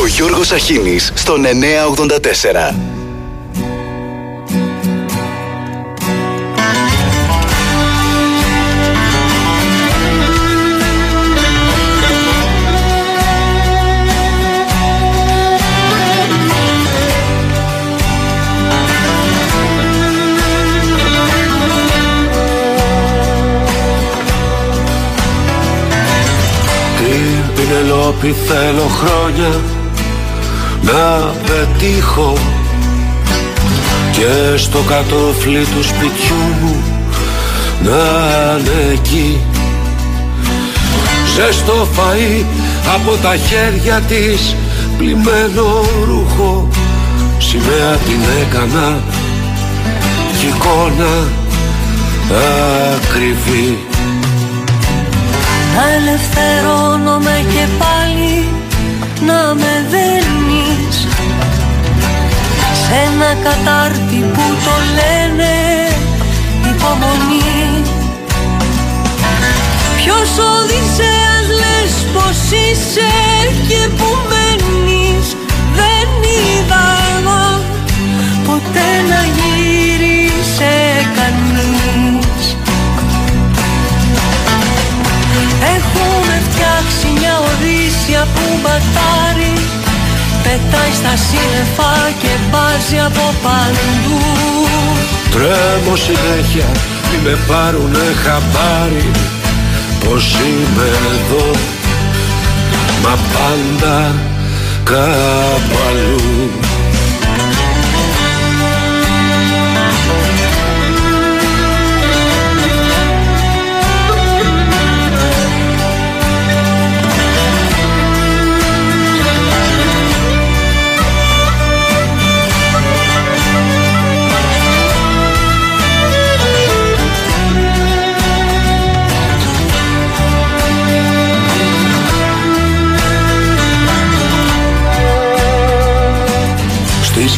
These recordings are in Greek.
Ο Γιώργος Αχίνης στον 984. Την Πινελόπη θέλω χρόνια να πετύχω και στο κατόφλι του σπιτιού μου να είναι εκεί. Ζεστό φαΐ από τα χέρια της πλημμένο ρούχο σημαία την έκανα κι εικόνα ακριβή. Να ελευθερώνομαι και πάλι να με δένεις. σε ένα κατάρτι που το λένε υπομονή. Ποιος Οδυσσέας λες πως είσαι και που μένεις δεν είδα εγώ ποτέ να γύρισε κανείς. Έχουμε φτιάξει μια οδύσσια που μπατάρει Πετάει στα σύννεφα και μπάζει από παντού Τρέμω συνέχεια μη με πάρουνε χαμπάρι πως είμαι εδώ μα πάντα κάπου αλλού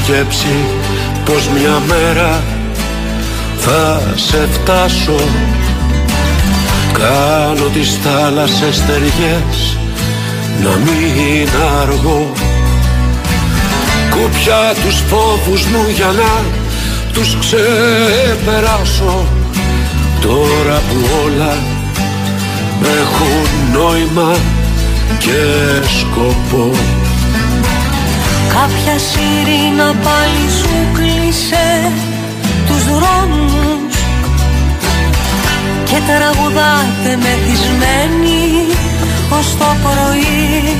σκέψη πως μια μέρα θα σε φτάσω. Κάνω τις θάλασσες στεριές να μην αργώ. Κούπια τους φόβους μου για να τους ξεπεράσω. Τώρα που όλα έχουν νόημα και σκοπό Κάποια σιρήνα πάλι σου κλείσε τους δρόμους Και τραγουδάτε μεθυσμένοι ως το πρωί.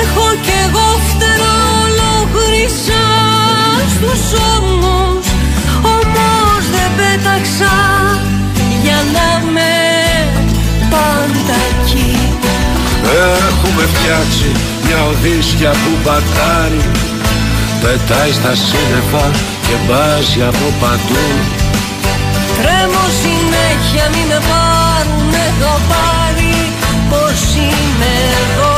Έχω κι εγώ φτερά ολογρήσα στους ώμους Όμως δεν πέταξα για να με πάντα εκεί Έχουμε φτιάξει μια οδύσσια που μπατάρει Πετάει στα σύννεφα και μπάζει από παντού. Τρέμω συνέχεια μη με πάρουνε χαμπάρι πως είμαι εδώ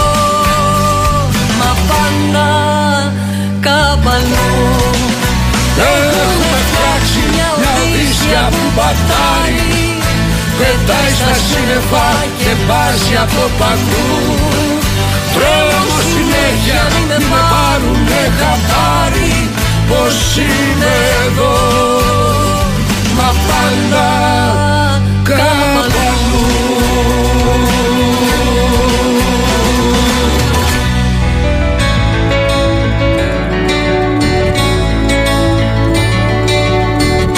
Μα πάντα καπαλού Έχουμε φτιάξει μια οδύσσια που μπατάρει Πετάει στα σύννεφα και μπάζει από παντού. Τρέμω συνέχεια μη με πάρουνε χαμπάρι πως είμαι εδώ. Μα πάντα κάπου αλλού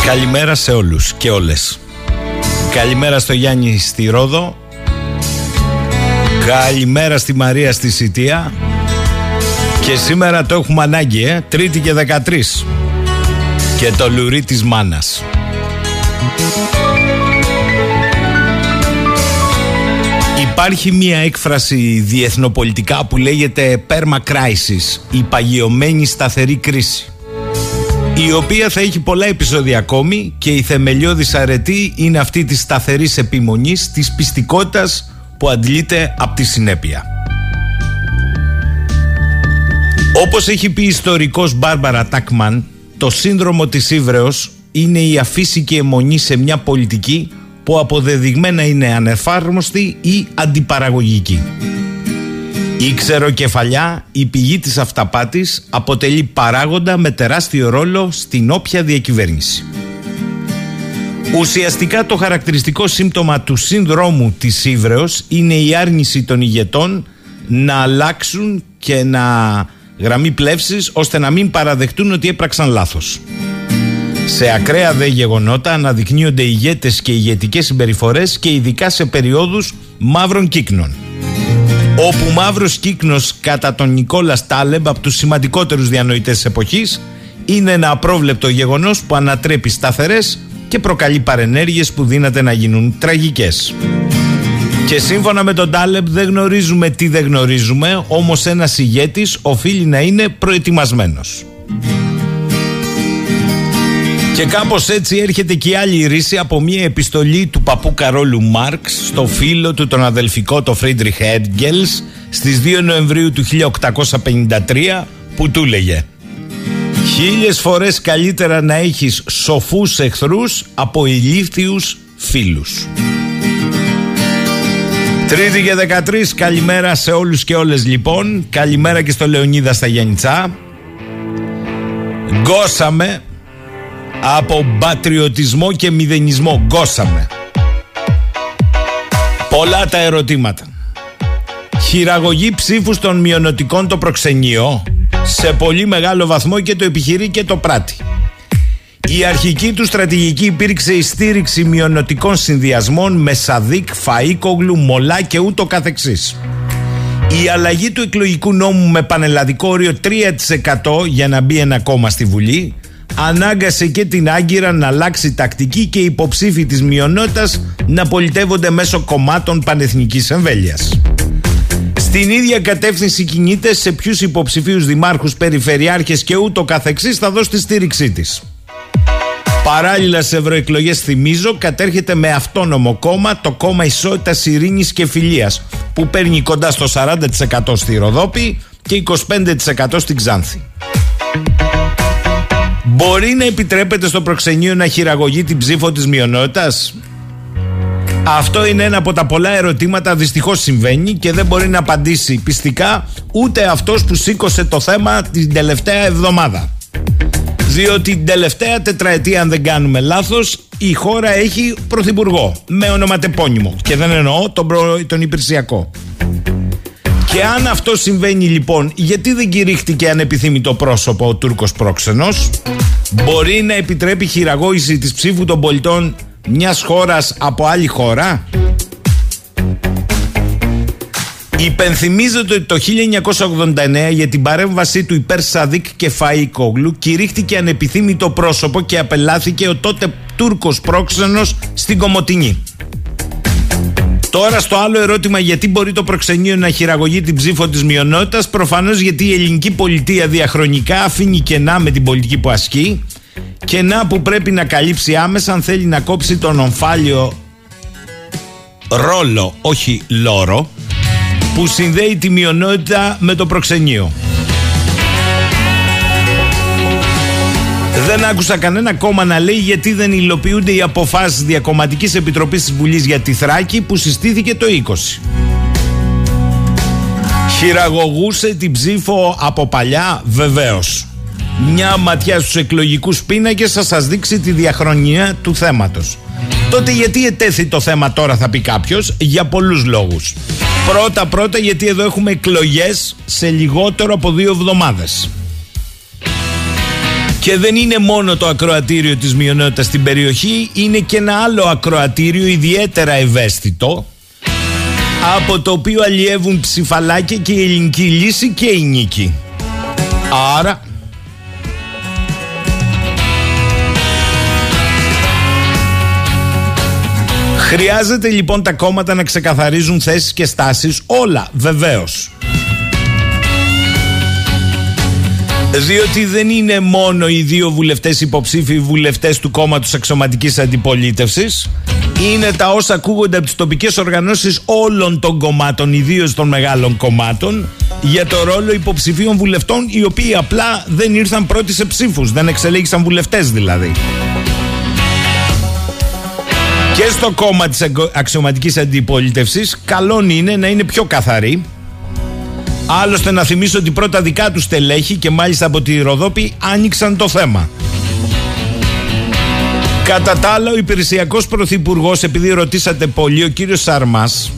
Καλημέρα σε όλους και όλες. Καλημέρα στο Γιάννη στη Ρόδο. Καλημέρα στη Μαρία στη Σιτία. Και σήμερα το έχουμε ανάγκη, ε, Τρίτη και 13. Και το λουρί της μάνας. Υπάρχει μία έκφραση διεθνοπολιτικά που λέγεται «perma crisis», η παγιωμένη σταθερή κρίση η οποία θα έχει πολλά επεισόδια ακόμη και η θεμελιώδης αρετή είναι αυτή της σταθερής επιμονής, της πιστικότητας που αντλείται από τη συνέπεια. Όπως έχει πει η ιστορικός Μπάρμπαρα Τάκμαν, το σύνδρομο της ύβρεως είναι η αφύσικη αιμονή σε μια πολιτική που αποδεδειγμένα είναι ανεφάρμοστη ή αντιπαραγωγική. Η ξεροκεφαλιά, η πηγή της αυταπάτης, αποτελεί παράγοντα με τεράστιο ρόλο στην όποια διακυβέρνηση. Ουσιαστικά το χαρακτηριστικό σύμπτωμα του σύνδρομου της ύβρεως είναι η άρνηση των ηγετών να αλλάξουν και να γραμμή πλεύσης ώστε να μην παραδεχτούν ότι έπραξαν λάθος. Σε ακραία δε γεγονότα αναδεικνύονται ηγέτες και ηγετικές συμπεριφορές και ειδικά σε περιόδους μαύρων κύκνων. Όπου μαύρος κύκνος κατά τον Νικόλα Στάλεμπ από τους σημαντικότερους διανοητές της εποχής είναι ένα απρόβλεπτο γεγονός που ανατρέπει σταθερές και προκαλεί παρενέργειες που δύναται να γίνουν τραγικές. Και σύμφωνα με τον Τάλεμπ δεν γνωρίζουμε τι δεν γνωρίζουμε, όμως ένας ηγέτης οφείλει να είναι προετοιμασμένος. Και κάπως έτσι έρχεται και η άλλη ρήση από μια επιστολή του παππού Καρόλου Μαρξ στο φίλο του τον αδελφικό το Φρίντριχ Ένγκελς στις 2 Νοεμβρίου του 1853 που του λέγε Χίλιες φορές καλύτερα να έχεις σοφούς εχθρούς από ηλίθιους φίλους. Τρίτη και 13, καλημέρα σε όλους και όλες λοιπόν. Καλημέρα και στο Λεωνίδα στα Γενιτσά. Γκώσαμε από πατριωτισμό και μηδενισμό. Γκώσαμε. Πολλά τα ερωτήματα. Χειραγωγή ψήφου των μειονοτικών το προξενείο σε πολύ μεγάλο βαθμό και το επιχειρεί και το πράττει. Η αρχική του στρατηγική υπήρξε η στήριξη μειονοτικών συνδυασμών με Σαδίκ, Φαΐκογλου, Μολά και ούτω καθεξής. Η αλλαγή του εκλογικού νόμου με πανελλαδικό όριο 3% για να μπει ένα κόμμα στη Βουλή ανάγκασε και την Άγκυρα να αλλάξει τακτική και οι υποψήφοι της μειονότητας να πολιτεύονται μέσω κομμάτων πανεθνικής εμβέλειας. Στην ίδια κατεύθυνση κινείται σε ποιους υποψηφίους δημάρχους, περιφερειάρχες και ούτω καθεξής θα δώσει τη στήριξή της. Παράλληλα σε ευρωεκλογές, θυμίζω, κατέρχεται με αυτόνομο κόμμα το κόμμα Ισότητας Ειρήνης και Φιλίας, που παίρνει κοντά στο 40% στη Ροδόπη και 25% στην Ξάνθη. Μπορεί να επιτρέπεται στο προξενείο να χειραγωγεί την ψήφο της μειονότητας; Αυτό είναι ένα από τα πολλά ερωτήματα δυστυχώς συμβαίνει και δεν μπορεί να απαντήσει πιστικά ούτε αυτός που σήκωσε το θέμα την τελευταία εβδομάδα. Διότι την τελευταία τετραετία, αν δεν κάνουμε λάθος, η χώρα έχει πρωθυπουργό με ονοματεπώνυμο. Και δεν εννοώ τον, προ... τον υπηρεσιακό. Και αν αυτό συμβαίνει λοιπόν, γιατί δεν κηρύχτηκε ανεπιθύμητο πρόσωπο ο Τούρκος πρόξενος, μπορεί να επιτρέπει χειραγώγηση της ψήφου των πολιτών μιας χώρας από άλλη χώρα; Υπενθυμίζεται ότι το 1989 για την παρέμβασή του υπέρ Σαδίκ και Φαΐκογλου κηρύχθηκε ανεπιθύμητο πρόσωπο και απελάθηκε ο τότε Τούρκος πρόξενος στην Κομωτινή. Τώρα στο άλλο ερώτημα γιατί μπορεί το προξενείο να χειραγωγεί την ψήφο της μειονότητας προφανώς γιατί η ελληνική πολιτεία διαχρονικά αφήνει κενά με την πολιτική που ασκεί κενά που πρέπει να καλύψει άμεσα αν θέλει να κόψει τον ομφάλιο ρόλο, όχι λόρο που συνδέει τη μειονότητα με το προξενείο. Δεν άκουσα κανένα κόμμα να λέει γιατί δεν υλοποιούνται οι αποφάσεις διακομματικής επιτροπής της Βουλής για τη Θράκη που συστήθηκε το 20. Χειραγωγούσε την ψήφο από παλιά, βεβαίως. Μια ματιά στους εκλογικούς πίνακες θα σας δείξει τη διαχρονία του θέματος. Τότε γιατί ετέθη το θέμα τώρα θα πει κάποιος, για πολλούς λόγους. Πρώτα πρώτα γιατί εδώ έχουμε εκλογές σε λιγότερο από δύο εβδομάδες. Και δεν είναι μόνο το ακροατήριο της μειονότητας στην περιοχή, είναι και ένα άλλο ακροατήριο ιδιαίτερα ευαίσθητο, από το οποίο αλλιεύουν ψηφαλάκια και η ελληνική λύση και η νίκη. Άρα Χρειάζεται λοιπόν τα κόμματα να ξεκαθαρίζουν θέσεις και στάσεις όλα βεβαίως. Διότι δεν είναι μόνο οι δύο βουλευτές υποψήφοι βουλευτές του κόμματος αξιωματικής αντιπολίτευσης είναι τα όσα ακούγονται από τις τοπικές οργανώσεις όλων των κομμάτων, ιδίως των μεγάλων κομμάτων, για το ρόλο υποψηφίων βουλευτών, οι οποίοι απλά δεν ήρθαν πρώτοι σε ψήφους, δεν εξελέγησαν βουλευτές δηλαδή. Και στο κόμμα της αξιωματικής αντιπολίτευσης καλό είναι να είναι πιο καθαρή Άλλωστε να θυμίσω ότι πρώτα δικά τους στελέχη και μάλιστα από τη Ροδόπη άνοιξαν το θέμα. Κατά τα άλλα, ο υπηρεσιακός πρωθυπουργός, επειδή ρωτήσατε πολύ, ο κύριος Σαρμάς,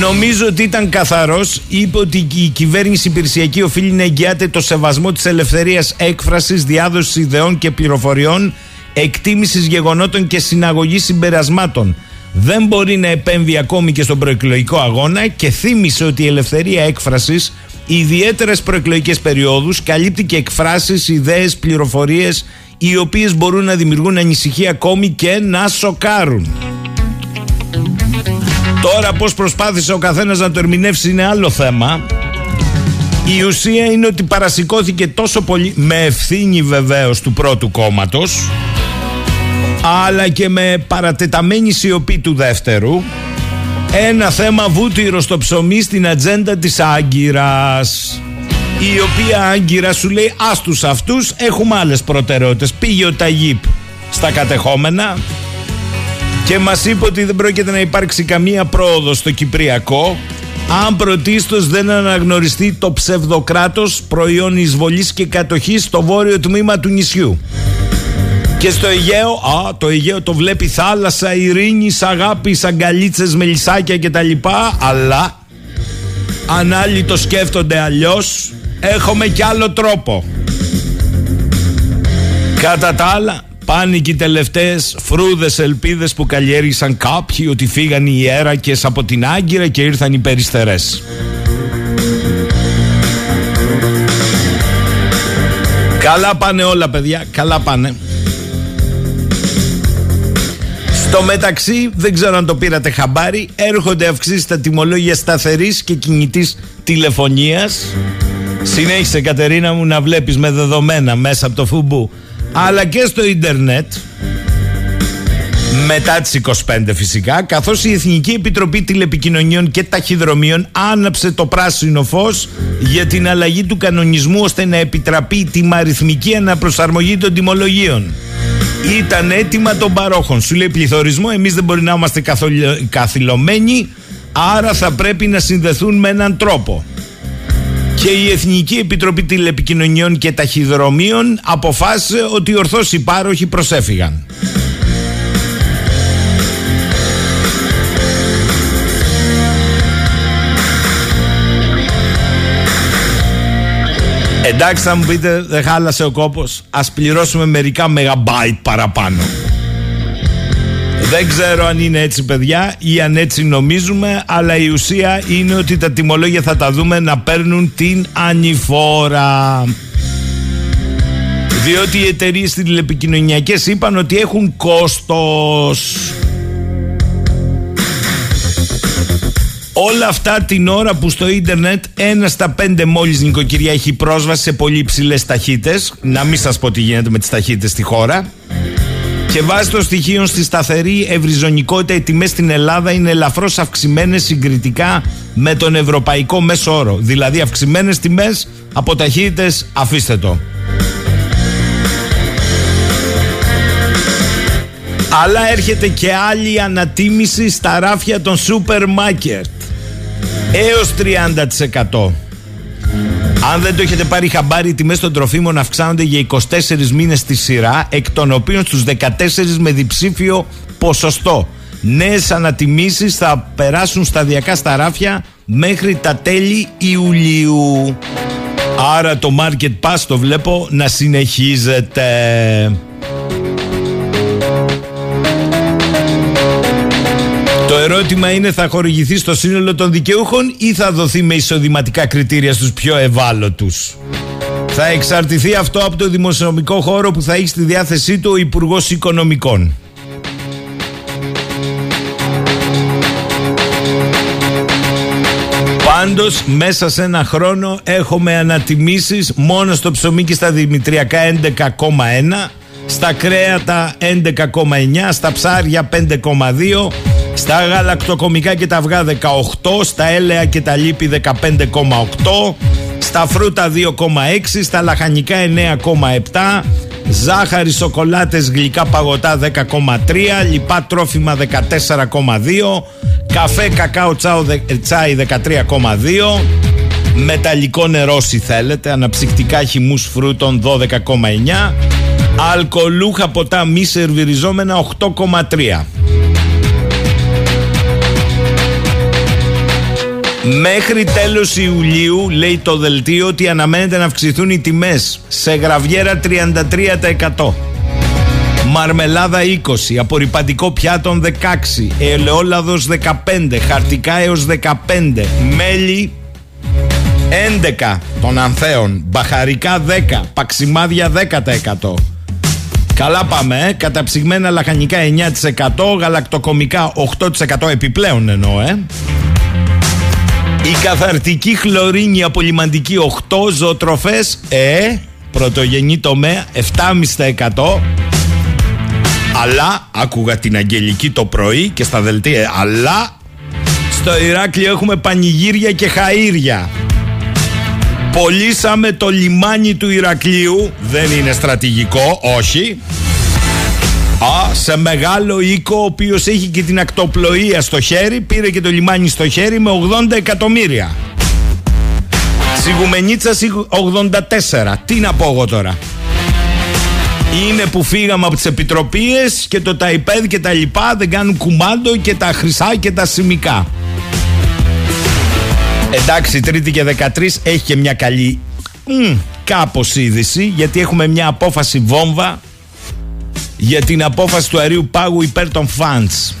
νομίζω ότι ήταν καθαρός. Είπε ότι η κυβέρνηση υπηρεσιακή οφείλει να εγγυάται το σεβασμό της ελευθερίας έκφρασης, διάδοσης ιδεών και πληροφοριών, εκτίμησης γεγονότων και συναγωγής συμπερασμάτων. Δεν μπορεί να επέμβει ακόμη και στον προεκλογικό αγώνα και θύμισε ότι η ελευθερία έκφρασης, ιδιαίτερες προεκλογικές περιόδους, καλύπτει και εκφράσεις, ιδέες, πληροφορίες οι οποίες μπορούν να δημιουργούν ανησυχία ακόμη και να σοκάρουν. Τώρα πώς προσπάθησε ο καθένας να το ερμηνεύσει είναι άλλο θέμα. Η ουσία είναι ότι παρασηκώθηκε τόσο πολύ με ευθύνη βεβαίως του πρώτου κόμματος αλλά και με παρατεταμένη σιωπή του δεύτερου ένα θέμα βούτυρο στο ψωμί στην ατζέντα της Άγκυρας η οποία άγκυρα σου λέει άστους αυτούς έχουμε άλλες προτεραιότητες πήγε ο Ταγίπ στα κατεχόμενα και μας είπε ότι δεν πρόκειται να υπάρξει καμία πρόοδος στο Κυπριακό αν πρωτίστως δεν αναγνωριστεί το ψευδοκράτος προϊόν εισβολής και κατοχής στο βόρειο τμήμα του νησιού. Και στο Αιγαίο, α, το Αιγαίο το βλέπει θάλασσα, ειρήνη, αγάπη, αγκαλίτσες, μελισσάκια κτλ. Αλλά αν άλλοι το σκέφτονται αλλιώς έχουμε κι άλλο τρόπο. Κατά τα άλλα, πάνε και οι τελευταίες φρούδες ελπίδες που καλλιέργησαν κάποιοι ότι φύγαν οι ιέρακες από την Άγκυρα και ήρθαν οι περιστερές. Καλά πάνε όλα παιδιά, καλά πάνε. Στο μεταξύ, δεν ξέρω αν το πήρατε χαμπάρι, έρχονται αυξήσεις στα τιμολόγια σταθερής και κινητής τηλεφωνίας. Συνέχισε Κατερίνα μου να βλέπεις με δεδομένα μέσα από το φουμπού αλλά και στο ίντερνετ μετά τις 25 φυσικά καθώς η Εθνική Επιτροπή Τηλεπικοινωνιών και Ταχυδρομείων άναψε το πράσινο φως για την αλλαγή του κανονισμού ώστε να επιτραπεί η τιμαριθμική αναπροσαρμογή των τιμολογίων. Ήταν έτοιμα των παρόχων. Σου λέει πληθωρισμό, εμείς δεν μπορεί να είμαστε καθυλωμένοι, άρα θα πρέπει να συνδεθούν με έναν τρόπο και η Εθνική Επιτροπή Τηλεπικοινωνιών και Ταχυδρομείων αποφάσισε ότι ορθώς οι πάροχοι προσέφυγαν. Εντάξει θα μου πείτε δεν χάλασε ο κόπος Ας πληρώσουμε μερικά μεγαμπάιτ παραπάνω δεν ξέρω αν είναι έτσι παιδιά ή αν έτσι νομίζουμε αλλά η ουσία είναι ότι τα τιμολόγια θα τα δούμε να παίρνουν την ανηφόρα. Διότι οι εταιρείες τηλεπικοινωνιακές είπαν ότι έχουν κόστος. Όλα αυτά την ώρα που στο ίντερνετ ένα στα πέντε μόλις νοικοκυριά έχει πρόσβαση σε πολύ ψηλές ταχύτητες. Να μην σας πω τι γίνεται με τις ταχύτητες στη χώρα. Και βάσει των στοιχείων στη σταθερή ευρυζωνικότητα, οι τιμές στην Ελλάδα είναι ελαφρώς αυξημένες συγκριτικά με τον ευρωπαϊκό μέσο όρο. Δηλαδή, αυξημένες τιμές από ταχύτητες, αφήστε το. Αλλά έρχεται και άλλη ανατίμηση στα ράφια των σούπερ μάρκετ. Έως 30%. Αν δεν το έχετε πάρει χαμπάρι, οι τιμές των τροφίμων αυξάνονται για 24 μήνες στη σειρά, εκ των οποίων στους 14 με διψήφιο ποσοστό. Νέες ανατιμήσεις θα περάσουν σταδιακά στα ράφια μέχρι τα τέλη Ιουλίου. Άρα το Market Pass το βλέπω να συνεχίζεται. Το ερώτημα είναι θα χορηγηθεί στο σύνολο των δικαιούχων ή θα δοθεί με εισοδηματικά κριτήρια στους πιο ευάλωτους; Θα εξαρτηθεί αυτό από το δημοσιονομικό χώρο που θα έχει στη διάθεσή του ο Υπουργός Οικονομικών. Πάντως μέσα σε ένα χρόνο έχουμε ανατιμήσεις μόνο στο ψωμί και στα δημητριακά 11,1 στα κρέατα 11,9 στα ψάρια 5,2 στα γαλακτοκομικά και τα αυγά 18, στα έλαια και τα λίπη 15,8, στα φρούτα 2,6, στα λαχανικά 9,7, ζάχαρη, σοκολάτες, γλυκά παγωτά 10,3, λιπά τρόφιμα 14,2, καφέ, κακάο, τσάι 13,2, Μεταλλικό νερό όσοι θέλετε Αναψυκτικά χυμούς φρούτων 12,9 Αλκοολούχα ποτά μη σερβιριζόμενα 8,3 Μέχρι τέλος Ιουλίου λέει το δελτίο ότι αναμένεται να αυξηθούν οι τιμές σε γραβιέρα 33% Μαρμελάδα 20, απορριπαντικό πιάτων 16, ελαιόλαδος 15, χαρτικά έως 15, μέλι 11 των ανθέων, μπαχαρικά 10, παξιμάδια 10%. Καλά πάμε, ε. καταψυγμένα λαχανικά 9%, γαλακτοκομικά 8% επιπλέον εννοώ, ε. Η καθαρτική χλωρίνη απολυμαντική 8 ζωοτροφές, ε, πρωτογενή τομέα 7,5%. Αλλά, άκουγα την Αγγελική το πρωί και στα δελτία, αλλά στο Ηράκλειο έχουμε πανηγύρια και χαΐρια. Πολύσαμε το λιμάνι του Ηρακλείου, δεν είναι στρατηγικό, όχι. Α, σε μεγάλο οίκο, ο οποίος έχει και την ακτοπλοεία στο χέρι, πήρε και το λιμάνι στο χέρι με 80 εκατομμύρια. Σιγουμενίτσα 84. Τι να πω εγώ τώρα. Είναι που φύγαμε από τις επιτροπίες και το ταϊπέδ και τα λοιπά δεν κάνουν κουμάντο και τα χρυσά και τα σημικά. Εντάξει, Τρίτη και 13 έχει και μια καλή μ, κάπως είδηση γιατί έχουμε μια απόφαση βόμβα για την απόφαση του αερίου πάγου υπέρ των φαντς.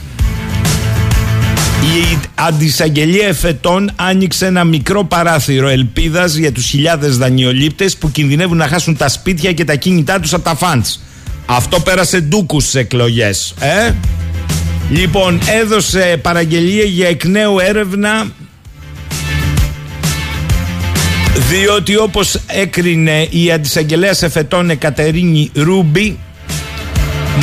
Η αντισαγγελία εφετών άνοιξε ένα μικρό παράθυρο ελπίδας για τους χιλιάδες δανειολήπτες που κινδυνεύουν να χάσουν τα σπίτια και τα κίνητά τους από τα φαντς. Αυτό πέρασε ντούκους στις εκλογές. Ε; Λοιπόν, έδωσε παραγγελία για εκ νέου έρευνα διότι όπως έκρινε η αντισαγγελέας εφετών Εκατερίνη Ρούμπι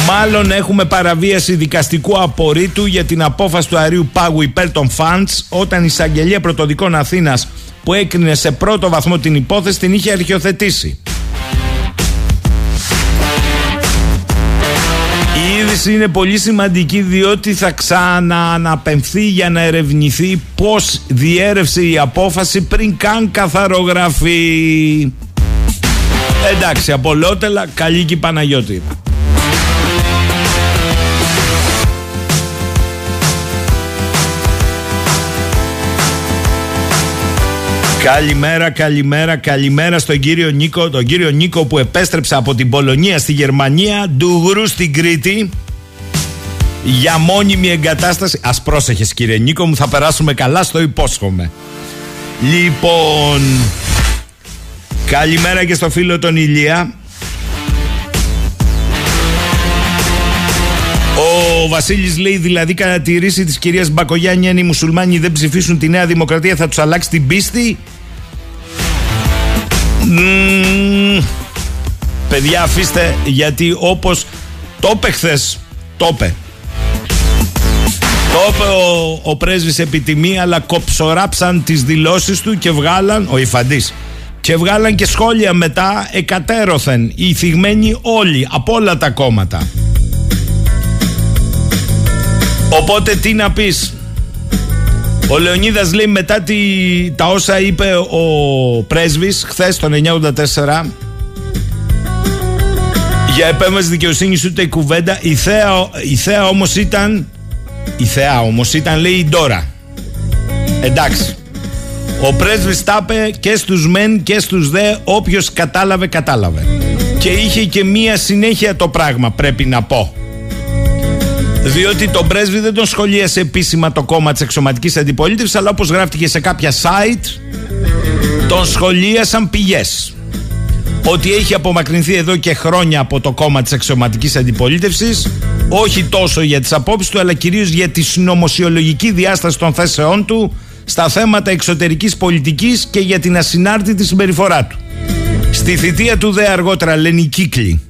Μάλλον έχουμε παραβίαση δικαστικού απορρίτου για την απόφαση του αερίου πάγου υπέρ των φαντς όταν η εισαγγελία πρωτοδικών Αθήνας που έκρινε σε πρώτο βαθμό την υπόθεση την είχε αρχιοθετήσει. Η είδηση είναι πολύ σημαντική διότι θα ξανααναπεμφθεί για να ερευνηθεί πώς διέρευσε η απόφαση πριν καν καθαρογραφεί. Εντάξει, απολότελα, καλή και η Παναγιώτη. Καλημέρα, καλημέρα, καλημέρα στον κύριο Νίκο. Τον κύριο Νίκο που επέστρεψε από την Πολωνία στη Γερμανία, ντουγρού στην Κρήτη. Για μόνιμη εγκατάσταση. Α πρόσεχες, κύριε Νίκο μου, θα περάσουμε καλά, στο υπόσχομαι. Λοιπόν. Καλημέρα και στο φίλο τον Ηλία. Ο Βασίλης λέει δηλαδή κατά τη ρίση της κυρίας Μπακογιάννη, αν οι μουσουλμάνοι δεν ψηφίσουν τη Νέα Δημοκρατία, θα τους αλλάξει την πίστη; παιδιά, αφήστε γιατί όπως το είπε χθες, το είπε. Το είπε ο, ο πρέσβης επιτιμή, αλλά κοψοράψαν τις δηλώσεις του και βγάλαν, ο Ιφαντής, και βγάλαν και σχόλια μετά εκατέρωθεν, οι θυγμένοι όλοι, από όλα τα κόμματα. Οπότε τι να πεις. Ο Λεωνίδας λέει μετά τη, τα όσα είπε ο πρέσβης χθες τον 984 για επέμβαση δικαιοσύνη ούτε η κουβέντα. Η θέα, η θέα όμως ήταν η θέα όμως ήταν λέει η Ντόρα. Εντάξει. Ο πρέσβης τα είπε και στους μεν και στους δε όποιος κατάλαβε κατάλαβε και είχε και μία συνέχεια το πράγμα πρέπει να πω διότι τον πρέσβη δεν τον σχολίασε επίσημα το κόμμα της εξωματικής αντιπολίτευσης, αλλά όπως γράφτηκε σε κάποια site, τον σχολίασαν πηγές. Ότι έχει απομακρυνθεί εδώ και χρόνια από το κόμμα της εξωματικής αντιπολίτευσης, όχι τόσο για τις απόψεις του, αλλά κυρίως για τη συνωμοσιολογική διάσταση των θέσεών του στα θέματα εξωτερικής πολιτικής και για την ασυνάρτητη συμπεριφορά του. Στη θητεία του δε αργότερα λένε κύκλοι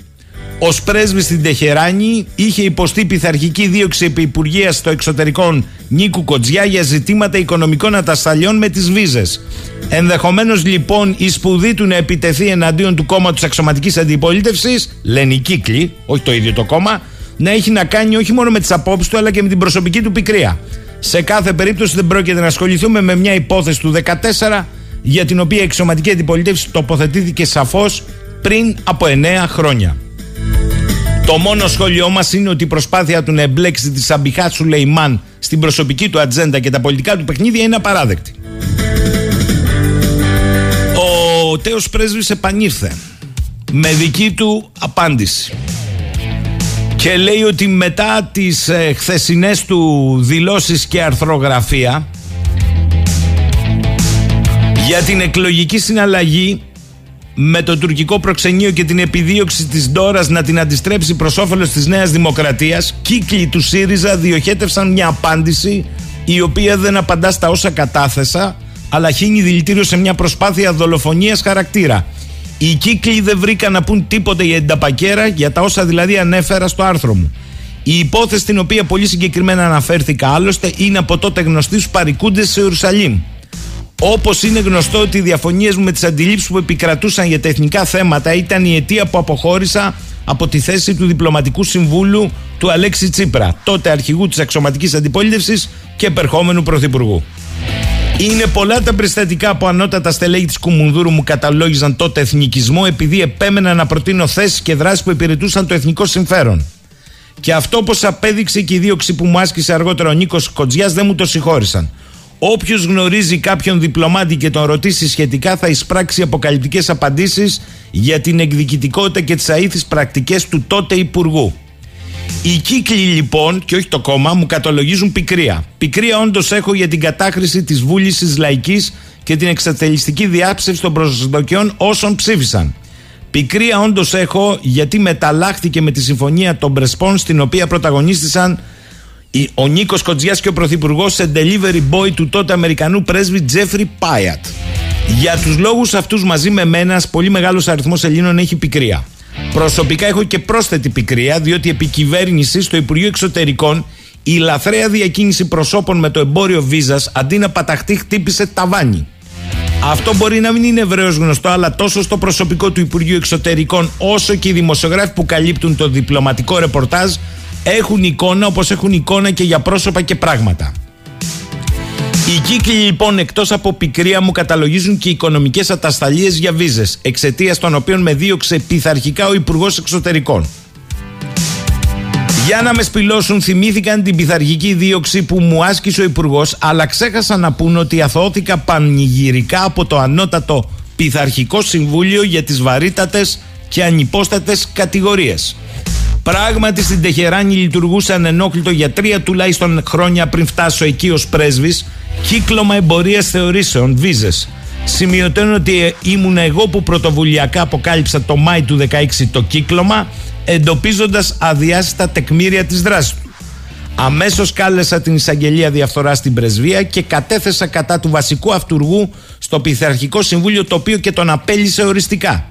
Ω πρέσβης στην Τεχεράνη είχε υποστεί πειθαρχική δίωξη επί Υπουργείας στο εξωτερικών Νίκου Κοτζιά για ζητήματα οικονομικών ατασταλιών με τις βίζες. Ενδεχομένως λοιπόν η σπουδή του να επιτεθεί εναντίον του κόμματος αξιωματικής αντιπολίτευσης, λένε οι κύκλοι, όχι το ίδιο το κόμμα, να έχει να κάνει όχι μόνο με τις απόψεις του αλλά και με την προσωπική του πικρία. Σε κάθε περίπτωση δεν πρόκειται να ασχοληθούμε με μια υπόθεση του 14 για την οποία η εξωματική αντιπολίτευση τοποθετήθηκε σαφώς πριν από 9 χρόνια. Το μόνο σχόλιο μας είναι ότι η προσπάθεια του να εμπλέξει τη Σαμπιχά Σουλεϊμάν στην προσωπική του ατζέντα και τα πολιτικά του παιχνίδια είναι απαράδεκτη. Ο τέος πρέσβης επανήρθε με δική του απάντηση και λέει ότι μετά τις ε, χθεσινές του δηλώσεις και αρθρογραφία για την εκλογική συναλλαγή με το τουρκικό προξενείο και την επιδίωξη της Ντόρας να την αντιστρέψει προς όφελος της Νέας Δημοκρατίας κύκλοι του ΣΥΡΙΖΑ διοχέτευσαν μια απάντηση η οποία δεν απαντά στα όσα κατάθεσα αλλά χύνει δηλητήριο σε μια προσπάθεια δολοφονίας χαρακτήρα. Οι κύκλοι δεν βρήκαν να πούν τίποτε για την ταπακέρα για τα όσα δηλαδή ανέφερα στο άρθρο μου. Η υπόθεση την οποία πολύ συγκεκριμένα αναφέρθηκα άλλωστε είναι από τότε γνωστή στους παρικούντες σε Ιερουσαλήμ. Όπως είναι γνωστό ότι οι διαφωνίες μου με τις αντιλήψεις που επικρατούσαν για τα εθνικά θέματα ήταν η αιτία που αποχώρησα από τη θέση του Διπλωματικού Συμβούλου του Αλέξη Τσίπρα, τότε αρχηγού της αξιωματικής αντιπολίτευσης και επερχόμενου Πρωθυπουργού. Είναι πολλά τα περιστατικά που ανώτατα στελέχη της Κουμουνδούρου μου καταλόγιζαν τότε εθνικισμό επειδή επέμενα να προτείνω θέσεις και δράσεις που υπηρετούσαν το εθνικό συμφέρον. Και αυτό, όπως απέδειξε και η δίωξη που μου άσκησε αργότερα ο Νίκος Κοτζιά, δεν μου το συγχώρησαν. Όποιος γνωρίζει κάποιον διπλωμάτη και τον ρωτήσει σχετικά θα εισπράξει αποκαλυπτικές απαντήσεις για την εκδικητικότητα και τις αήθεις πρακτικές του τότε Υπουργού. Οι κύκλοι λοιπόν, και όχι το κόμμα, μου καταλογίζουν πικρία. Πικρία όντως έχω για την κατάχρηση της βούλησης λαϊκής και την εξατελιστική διάψευση των προσδοκιών όσων ψήφισαν. Πικρία όντως έχω γιατί μεταλλάχθηκε με τη συμφωνία των Πρεσπών στην οποία πρωταγωνίστησαν ο Νίκος Κοτζιάς και ο Πρωθυπουργός σε delivery boy του τότε Αμερικανού πρέσβη Τζέφρι Πάιατ. Για τους λόγους αυτούς, μαζί με μένα, ένα πολύ μεγάλος αριθμός Ελλήνων έχει πικρία. Προσωπικά έχω και πρόσθετη πικρία, διότι επί κυβέρνησης στο Υπουργείο Εξωτερικών η λαθρέα διακίνηση προσώπων με το εμπόριο βίζας αντί να παταχτεί χτύπησε ταβάνι. Αυτό μπορεί να μην είναι ευρέως γνωστό, αλλά τόσο στο προσωπικό του Υπουργείου Εξωτερικών, όσο και οι δημοσιογράφοι που καλύπτουν το διπλωματικό ρεπορτάζ, έχουν εικόνα όπως έχουν εικόνα και για πρόσωπα και πράγματα. Οι κύκλοι λοιπόν εκτός από πικρία μου καταλογίζουν και οικονομικές ατασταλίες για βίζες, εξαιτίας των οποίων με δίωξε πειθαρχικά ο Υπουργός Εξωτερικών. Για να με σπηλώσουν, θυμήθηκαν την πειθαρχική δίωξη που μου άσκησε ο Υπουργός, αλλά ξέχασαν να πούν ότι αθώθηκα πανηγυρικά από το ανώτατο πειθαρχικό συμβούλιο για τις βαρύτατες και ανυπόστατες κατηγορίες. Πράγματι στην Τεχεράνη λειτουργούσαν ενόχλητο για τρία τουλάχιστον χρόνια πριν φτάσω εκεί ως πρέσβης κύκλωμα εμπορίας θεωρήσεων, βίζες. Σημειωτένω ότι ήμουν εγώ που πρωτοβουλιακά αποκάλυψα το Μάη του 16 το κύκλωμα, εντοπίζοντας αδιάστατα τεκμήρια της δράσης του. Αμέσως κάλεσα την εισαγγελία διαφθοράς στην πρεσβεία και κατέθεσα κατά του βασικού αυτούργου στο Πειθαρχικό Συμβούλιο, το οποίο και τον απέλησε οριστικά.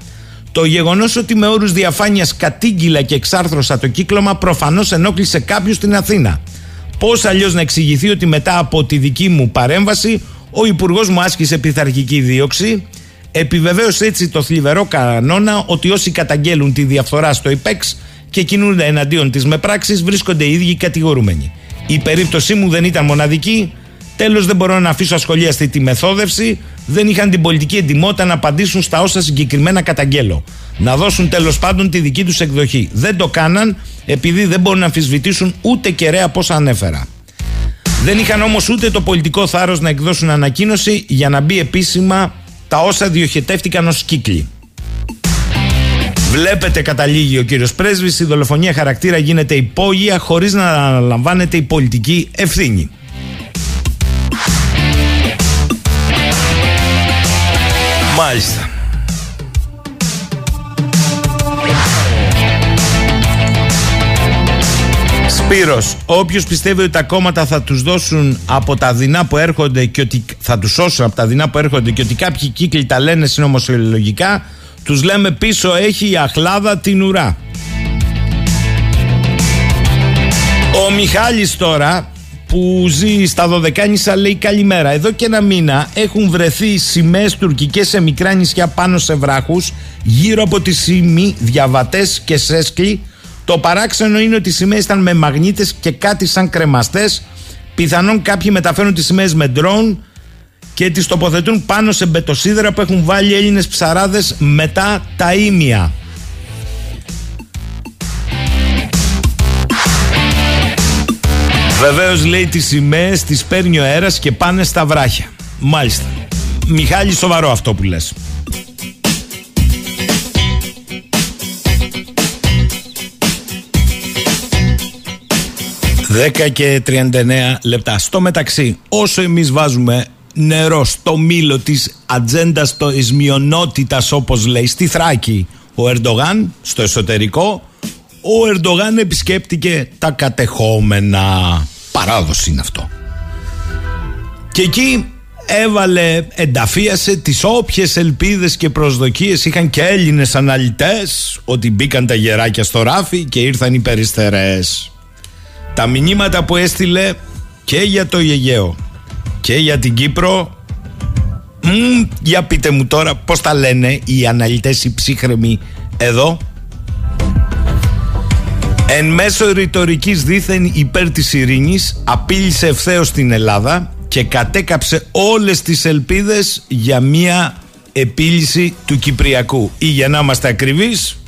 Το γεγονός ότι με όρους διαφάνειας κατήγγυλα και εξάρθρωσα το κύκλωμα προφανώς ενόχλησε κάποιους στην Αθήνα. Πώς αλλιώς να εξηγηθεί ότι μετά από τη δική μου παρέμβαση ο Υπουργός μου άσκησε πειθαρχική δίωξη, επιβεβαίωσε έτσι το θλιβερό κανόνα ότι όσοι καταγγέλουν τη διαφθορά στο ΙΠΕΞ και κινούνται εναντίον της με πράξεις βρίσκονται οι ίδιοι κατηγορούμενοι. Η περίπτωσή μου δεν ήταν μοναδική. Τέλος, δεν μπορώ να αφήσω ασχολίαστη τη μεθόδευση. Δεν είχαν την πολιτική εντυμότητα να απαντήσουν στα όσα συγκεκριμένα καταγγέλω. Να δώσουν τέλος πάντων τη δική τους εκδοχή. Δεν το κάναν επειδή δεν μπορούν να αμφισβητήσουν ούτε κεραία πόσα ανέφερα. Δεν είχαν όμως ούτε το πολιτικό θάρρος να εκδώσουν ανακοίνωση για να μπει επίσημα τα όσα διοχετεύτηκαν ως κύκλοι. Βλέπετε καταλήγει ο κύριος Πρέσβης, η δολοφονία χαρακτήρα γίνεται υπόγεια χωρίς να αναλαμβάνεται η πολιτική ευθύνη. Μάλιστα. Σπύρος, όποιος πιστεύει ότι τα κόμματα θα τους δώσουν από τα δεινά που έρχονται και ότι θα τους σώσουν από τα δεινά που έρχονται και ότι κάποιοι κύκλοι τα λένε συνωμοσιολογικά, τους λέμε πίσω έχει η αχλάδα την ουρά. Ο Μιχάλης τώρα που ζει στα Δωδεκάνησα λέει καλημέρα. Εδώ και ένα μήνα έχουν βρεθεί σημαίες τουρκικές σε μικρά νησιά πάνω σε βράχους γύρω από τη Σίμη, διαβατές και σέσκλι. Το παράξενο είναι ότι οι σημαίες ήταν με μαγνήτες και κάτι σαν κρεμαστές. Πιθανόν κάποιοι μεταφέρουν τις σημαίες με ντρόν και τις τοποθετούν πάνω σε μπετοσίδερα που έχουν βάλει Έλληνες ψαράδες μετά τα ίμια. Βεβαίως λέει τις σημαίες τις παίρνει ο αέρας και πάνε στα βράχια. Μάλιστα. Μιχάλη, σοβαρό αυτό που λες. 10 και 39 λεπτά. Στο μεταξύ, όσο εμείς βάζουμε νερό στο μήλο της ατζέντα τη μειονότητας, όπως λέει, στη Θράκη ο Ερντογάν, στο εσωτερικό, ο Ερντογάν επισκέπτηκε τα κατεχόμενα. Παράδοση είναι αυτό. Και εκεί έβαλε, ενταφίασε τις όποιες ελπίδες και προσδοκίες είχαν και Έλληνες αναλυτές ότι μπήκαν τα γεράκια στο ράφι και ήρθαν οι περιστερές. Τα μηνύματα που έστειλε και για το Αιγαίο και για την Κύπρο μ, για πείτε μου τώρα πώς τα λένε οι αναλυτές οι ψύχρεμοι εδώ Εν μέσω ρητορικής δίθεν υπέρ της ειρήνης απείλησε ευθέως την Ελλάδα και κατέκαψε όλες τις ελπίδες για μια επίλυση του Κυπριακού. Ή για να είμαστε ακριβείς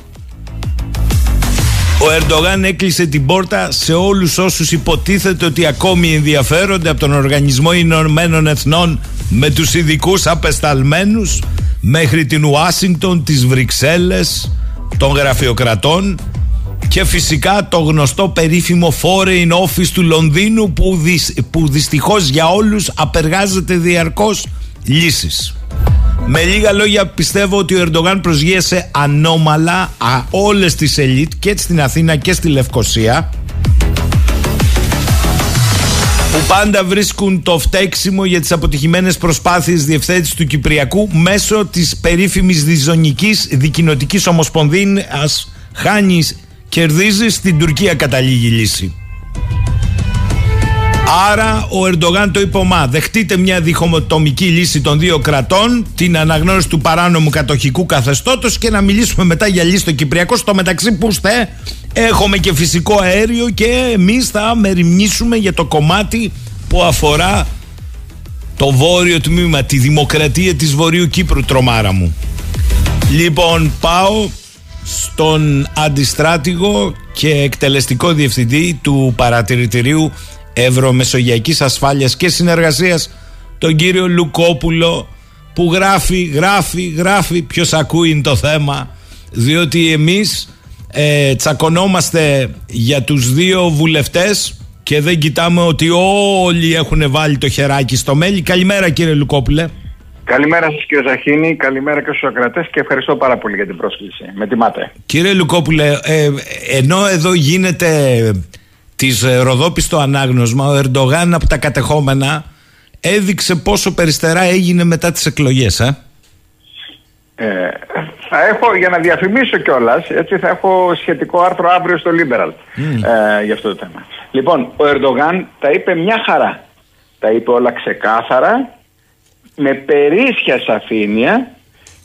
ο Ερντογάν έκλεισε την πόρτα σε όλους όσους υποτίθεται ότι ακόμη ενδιαφέρονται από τον Οργανισμό Ηνωμένων Εθνών με τους ειδικούς απεσταλμένους μέχρι την Ουάσιγκτον, τις Βρυξέλλες των γραφειοκρατών και φυσικά το γνωστό περίφημο Foreign Office του Λονδίνου που, δυ, που δυστυχώς για όλους απεργάζεται διαρκώς λύσεις. Με λίγα λόγια πιστεύω ότι ο Ερντογάν προσγείασε ανώμαλα α, όλες τις ελίτ και στην Αθήνα και στη Λευκοσία που πάντα βρίσκουν το φταίξιμο για τις αποτυχημένες προσπάθειες διευθέτησης του Κυπριακού μέσω της περίφημης διζωνικής δικοινοτικής ομοσπονδίας χάνει κερδίζεις στην Τουρκία καταλήγει λύση. Άρα ο Ερντογάν το είπε ομά. Δεχτείτε μια διχομοτομική λύση των δύο κρατών, την αναγνώριση του παράνομου κατοχικού καθεστώτος και να μιλήσουμε μετά για λύση στο Κυπριακό. Στο μεταξύ, που είστε, έχουμε και φυσικό αέριο και εμείς θα μεριμνήσουμε για το κομμάτι που αφορά το βόρειο τμήμα, τη δημοκρατία της Βορείου Κύπρου, τρομάρα μου. Λοιπόν, πάω στον αντιστράτηγο και εκτελεστικό διευθυντή του παρατηρητηρίου Ευρωμεσογειακής Ασφάλειας και Συνεργασίας τον κύριο Λουκόπουλο που γράφει, γράφει, γράφει ποιος ακούει το θέμα διότι εμείς ε, τσακωνόμαστε για τους δύο βουλευτές και δεν κοιτάμε ότι όλοι έχουν βάλει το χεράκι στο μέλι. Καλημέρα κύριε Λουκόπουλε. Καλημέρα σας κύριε Ζαχίνη, καλημέρα και στους ακρατές και ευχαριστώ πάρα πολύ για την πρόσκληση. Με τιμάτε. Κύριε Λουκόπουλε, ε, ενώ εδώ γίνεται της ε, Ροδόπης ανάγνωσμα, ο Ερντογάν από τα κατεχόμενα έδειξε πόσο περιστερά έγινε μετά τις εκλογές, ε; ε θα έχω, για να διαφημίσω κιόλας, έτσι θα έχω σχετικό άρθρο αύριο στο Liberal ε, για αυτό το θέμα. Λοιπόν, ο Ερντογάν τα είπε μια χαρά. Τα είπε όλα ξεκάθαρα, με περίσσια σαφήνεια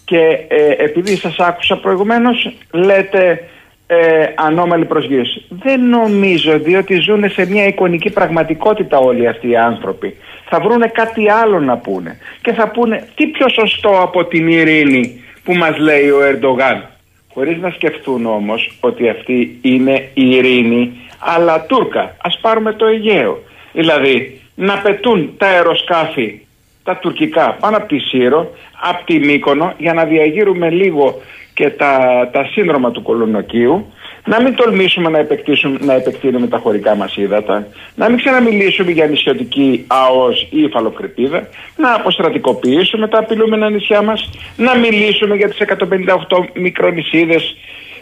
και ε, επειδή σας άκουσα προηγουμένως λέτε ε, ανώμαλη προσγείωση. Δεν νομίζω διότι ζουν σε μια εικονική πραγματικότητα όλοι αυτοί οι άνθρωποι. Θα βρούνε κάτι άλλο να πούνε και θα πούνε τι πιο σωστό από την ειρήνη που μας λέει ο Ερντογάν. Χωρίς να σκεφτούν όμως ότι αυτή είναι η ειρήνη αλλά Τούρκα. Ας πάρουμε το Αιγαίο. Δηλαδή να πετούν τα αεροσκάφη τα τουρκικά πάνω από τη Σύρο, από τη Μύκονο για να διαγείρουμε λίγο και τα, τα σύνδρομα του κολονοκίου, να μην τολμήσουμε να, να επεκτείνουμε τα χωρικά μας ύδατα, να μην ξαναμιλήσουμε για νησιωτική ΑΟΣ ή υφαλοκρηπίδα, να αποστρατικοποιήσουμε τα απειλούμενα νησιά μας, να μιλήσουμε για τις 158 μικρονησίδες,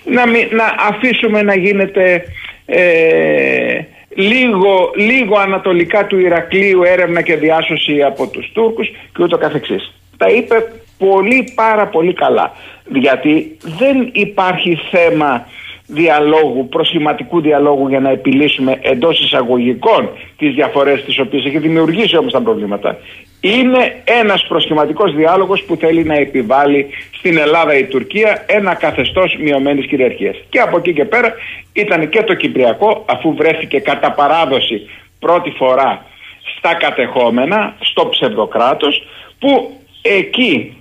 να, να αφήσουμε να γίνεται ε, λίγο, λίγο ανατολικά του Ηρακλείου έρευνα και διάσωση από τους Τούρκους και ούτω καθεξής. Τα είπε πολύ πάρα πολύ καλά γιατί δεν υπάρχει θέμα διαλόγου, προσχηματικού διαλόγου για να επιλύσουμε εντός εισαγωγικών τις διαφορές τις οποίες έχει δημιουργήσει όμως τα προβλήματα. Είναι ένας προσχηματικός διάλογος που θέλει να επιβάλλει στην Ελλάδα η Τουρκία ένα καθεστώς μειωμένης κυριαρχίας. Και από εκεί και πέρα ήταν και το Κυπριακό, αφού βρέθηκε κατά παράδοση πρώτη φορά στα κατεχόμενα, στο ψευδοκράτος που εκεί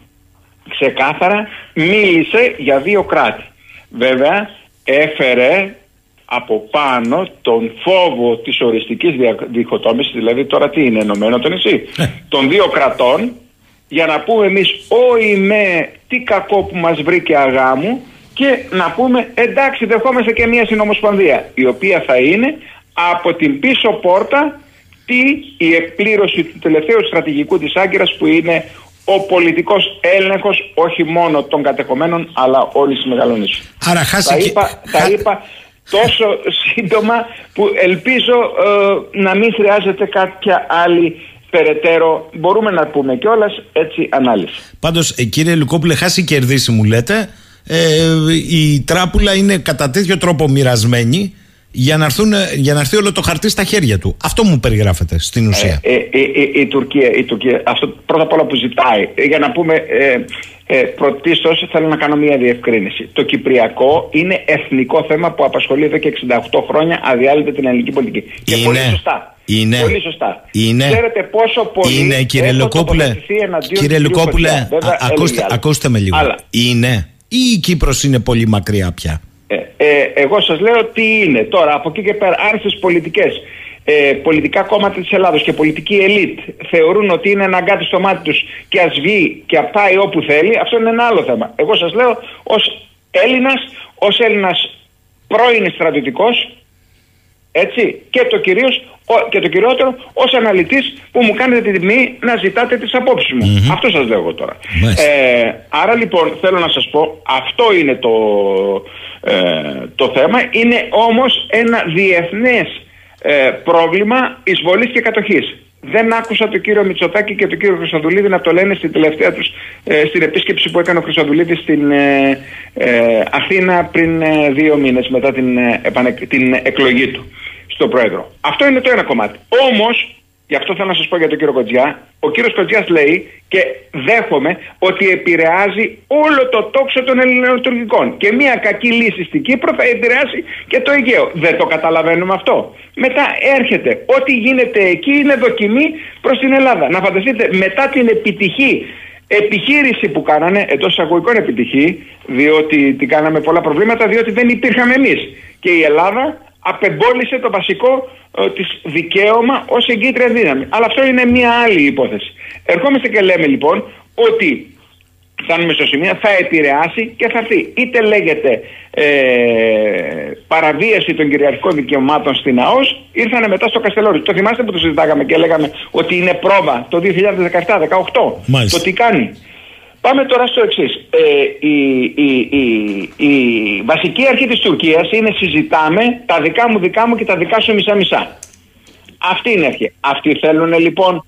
ξεκάθαρα μίλησε για δύο κράτη. Βέβαια έφερε από πάνω τον φόβο της οριστικής διχοτόμησης, δηλαδή τώρα τι είναι ενωμένο το νησί, ε. των δύο κρατών, για να πούμε εμείς όι με τι κακό που μας βρήκε αγάμου και να πούμε εντάξει δεχόμαστε και μια συνομοσπονδία η οποία θα είναι από την πίσω πόρτα τι η εκπλήρωση του τελευταίου στρατηγικού της Άγκυρας που είναι ο πολιτικός έλεγχος όχι μόνο των κατεχομένων αλλά όλης της Μεγαλονήσου. Άρα χάσει τα, είπα, τα είπα τόσο σύντομα που ελπίζω ε, να μην χρειάζεται κάποια άλλη περαιτέρω. Μπορούμε να πούμε κιόλας έτσι ανάλυση. Πάντως ε, κύριε Λουκόπουλε χάσει κερδίσει μου λέτε. Ε, η τράπουλα είναι κατά τέτοιο τρόπο μοιρασμένη για να, έρθουν, για να έρθει όλο το χαρτί στα χέρια του. Αυτό μου περιγράφεται στην ουσία. Ε, ε, ε, η, Τουρκία, η Τουρκία, αυτό πρώτα απ' όλα που ζητάει, για να πούμε ε, ε, πρωτίστως θέλω να κάνω μια διευκρίνηση. Το Κυπριακό είναι εθνικό θέμα που απασχολεί εδώ και 68 χρόνια αδιάλειπτα την ελληνική πολιτική. Είναι. Και πολύ σωστά. Είναι. Πολύ σωστά. Είναι. Ξέρετε πόσο πολύ είναι, κύριε Λουκόπουλε. Κύριε Λουκόπουλε, ακούστε, ακούστε με λίγο. Αλλά. Είναι ή η Κύπρος είναι πολύ μακριά πια. Ε, ε, εγώ σας λέω τι είναι. Τώρα από εκεί και πέρα αν στις πολιτικές ε, πολιτικά κόμματα της Ελλάδος και πολιτική ελίτ θεωρούν ότι είναι αναγκάτη στο μάτι τους και ας βγει και πάει όπου θέλει, αυτό είναι ένα άλλο θέμα. Εγώ σας λέω ως Έλληνας, ως Έλληνας πρώην στρατιωτικός, έτσι, και το κυρίως και το κυριότερο ως αναλυτής που μου κάνετε την τιμή να ζητάτε τις απόψεις μου. mm Αυτό σας λέω εγώ τώρα. Ε, άρα λοιπόν θέλω να σας πω, αυτό είναι το, ε, το θέμα. Είναι όμως ένα διεθνές ε, πρόβλημα εισβολής και κατοχής. Δεν άκουσα τον κύριο Μητσοτάκη και τον κύριο Χρυσοδουλίδη να το λένε στην τελευταία τους, ε, στην επίσκεψη που έκανε ο Χρυσοδουλίδης στην ε, ε, Αθήνα πριν δύο μήνες μετά την, την εκλογή του στον πρόεδρο. Αυτό είναι το ένα κομμάτι. Όμως, γι' αυτό θέλω να σας πω για τον κύριο Κοτζιά, ο κύριος Κοτζιάς λέει και δέχομαι ότι επηρεάζει όλο το τόξο των ελληνοτουρκικών. Και μια κακή λύση στην Κύπρο θα επηρεάσει και το Αιγαίο. Δεν το καταλαβαίνουμε αυτό. Μετά έρχεται. Ό,τι γίνεται εκεί είναι δοκιμή προς την Ελλάδα. Να φανταστείτε μετά την επιτυχή επιχείρηση που κάνανε, εντός εισαγωγικών επιτυχή, διότι την κάναμε πολλά προβλήματα, διότι δεν υπήρχαμε εμείς. Και η Ελλάδα απεμπόλησε το βασικό ε, της δικαίωμα ως εγκύτρια δύναμη. Αλλά αυτό είναι μια άλλη υπόθεση. Ερχόμαστε και λέμε λοιπόν ότι φτάνουμε στο σημείο, θα επηρεάσει και θα έρθει. Είτε λέγεται ε, παραβίαση των κυριαρχικών δικαιωμάτων στην ΑΟΣ, ήρθανε μετά στο Καστελόρι. Το θυμάστε που το συζητάγαμε και λέγαμε ότι είναι πρόβα το 2017-2018. Το τι κάνει. Πάμε τώρα στο εξής. Ε, η, η, η, η, βασική αρχή της Τουρκίας είναι συζητάμε τα δικά μου δικά μου και τα δικά σου μισά μισά. Αυτή είναι η αρχή. Αυτοί θέλουν λοιπόν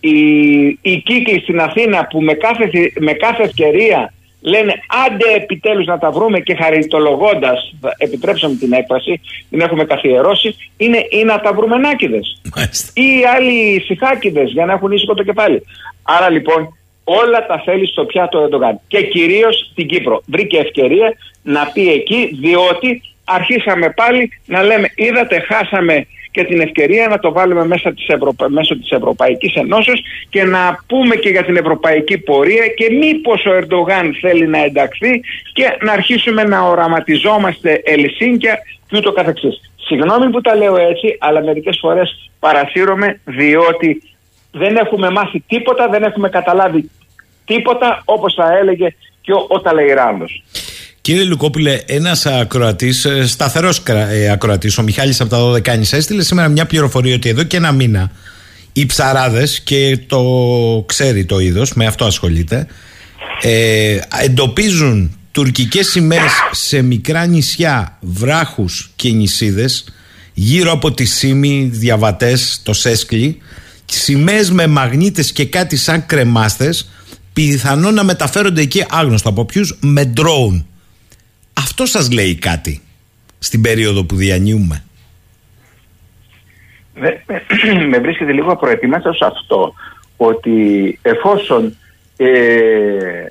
οι, οι κύκλοι στην Αθήνα που με κάθε, με κάθε ευκαιρία λένε άντε επιτέλους να τα βρούμε και χαριτολογώντας, επιτρέψαμε την έκφραση, την έχουμε καθιερώσει, είναι ή να τα βρούμε νάκηδες ή άλλοι σιχάκηδες για να έχουν ήσυχο το κεφάλι. Άρα λοιπόν όλα τα θέλει στο πιάτο Ερντογάν. Και κυρίως στην Κύπρο. Βρήκε ευκαιρία να πει εκεί, διότι αρχίσαμε πάλι να λέμε, είδατε, χάσαμε και την ευκαιρία να το βάλουμε μέσα της Ευρωπα... μέσω της Ευρωπαϊκής Ενώσεως και να πούμε και για την ευρωπαϊκή πορεία και μήπως ο Ερντογάν θέλει να ενταχθεί και να αρχίσουμε να οραματιζόμαστε Ελσίνκια και ούτω καθεξής. Συγγνώμη που τα λέω έτσι, αλλά μερικές φορές παρασύρωμαι διότι δεν έχουμε μάθει τίποτα, δεν έχουμε καταλάβει τίποτα όπως θα έλεγε και ο, ο Ταλεϊράνδος. Κύριε Λουκόπουλε, ένας ακροατής, ε, σταθερός ε, ακροατής, ο Μιχάλης από τα 12 Κάνη, έστειλε σήμερα μια πληροφορία ότι εδώ και ένα μήνα οι ψαράδες, και το ξέρει το είδος, με αυτό ασχολείται, ε, εντοπίζουν τουρκικές σημαίες σε μικρά νησιά, βράχους και νησίδες γύρω από τη Σίμη, διαβατές, το Σέσκλι σημαίες με μαγνήτες και κάτι σαν κρεμάστες πιθανόν να μεταφέρονται εκεί άγνωστο από ποιους με drone. Αυτό σας λέει κάτι στην περίοδο που διανύουμε; Με, με βρίσκεται λίγο απροετοιμάστο σε αυτό ότι εφόσον ε,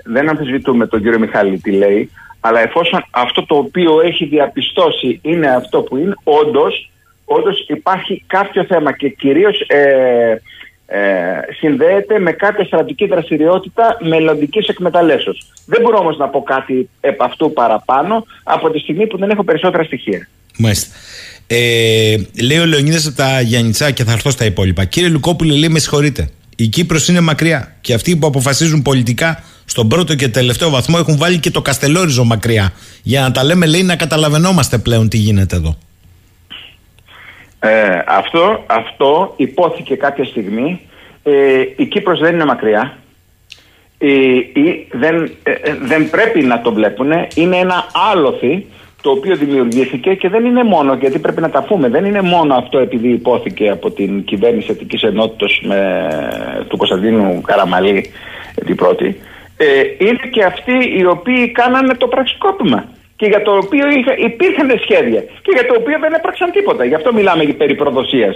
δεν αμφισβητούμε τον κύριο Μιχάλη τι λέει αλλά εφόσον αυτό το οποίο έχει διαπιστώσει είναι αυτό που είναι όντως, όντως υπάρχει κάποιο θέμα και κυρίως ε, ε, συνδέεται με κάποια στρατική δραστηριότητα μελλοντικής εκμεταλλεύσεως. Δεν μπορώ όμως να πω κάτι επ' αυτού παραπάνω από τη στιγμή που δεν έχω περισσότερα στοιχεία. Μάλιστα. Ε, λέει ο Λεωνίδας από τα Γιάννητσά και θα έρθω στα υπόλοιπα. Κύριε Λουκόπουλε, λέει με συγχωρείτε. Η Κύπρος είναι μακριά και αυτοί που αποφασίζουν πολιτικά στον πρώτο και τελευταίο βαθμό έχουν βάλει και το Καστελόριζο μακριά. Για να τα λέμε, λέει, να καταλαβαίνόμαστε πλέον τι γίνεται εδώ. Ε, αυτό, αυτό υπόθηκε κάποια στιγμή. Ε, η Κύπρος δεν είναι μακριά. Ε, δεν, ε, δεν πρέπει να το βλέπουν. Είναι ένα άλοθη το οποίο δημιουργήθηκε και δεν είναι μόνο, γιατί πρέπει να τα πούμε, δεν είναι μόνο αυτό επειδή υπόθηκε από την κυβέρνηση Εθνικής Ενότητας με, του Κωνσταντίνου Καραμαλή την πρώτη, ε, είναι και αυτοί οι οποίοι κάνανε το πραξικόπημα και για το οποίο είχα, υπήρχαν σχέδια και για το οποίο δεν έπραξαν τίποτα. Γι' αυτό μιλάμε περί προδοσίας,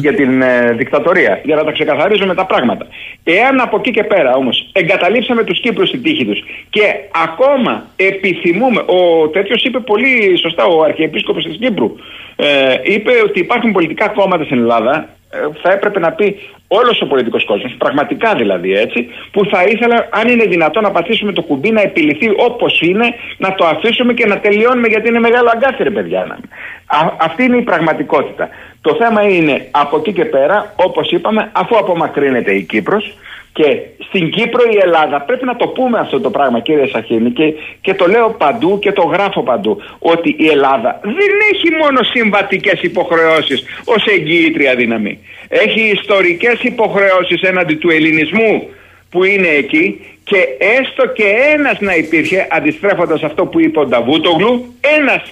για την ε, δικτατορία, για να τα ξεκαθαρίζουμε τα πράγματα. Εάν από εκεί και πέρα όμως εγκαταλείψαμε τους Κύπρους στην τύχη τους και ακόμα επιθυμούμε, ο τέτοιος είπε πολύ σωστά ο Αρχιεπίσκοπος της Κύπρου, ε, είπε ότι υπάρχουν πολιτικά κόμματα στην Ελλάδα ε, θα έπρεπε να πει όλος ο πολιτικός κόσμος, πραγματικά δηλαδή έτσι, που θα ήθελα, αν είναι δυνατόν, να πατήσουμε το κουμπί να επιληθεί όπως είναι, να το αφήσουμε και να τελειώνουμε γιατί είναι μεγάλο αγκάθι, ρε παιδιά. αυτή είναι η πραγματικότητα. Το θέμα είναι από εκεί και πέρα, όπως είπαμε, αφού απομακρύνεται η Κύπρος, και στην Κύπρο η Ελλάδα, πρέπει να το πούμε αυτό το πράγμα κύριε Σαχίνη και, και το λέω παντού και το γράφω παντού, ότι η Ελλάδα δεν έχει μόνο συμβατικές υποχρεώσεις ως εγγυήτρια δύναμη. Έχει ιστορικές υποχρεώσεις έναντι του ελληνισμού που είναι εκεί και έστω και ένας να υπήρχε, αντιστρέφοντας αυτό που είπε ο Νταβούτογλου, ένας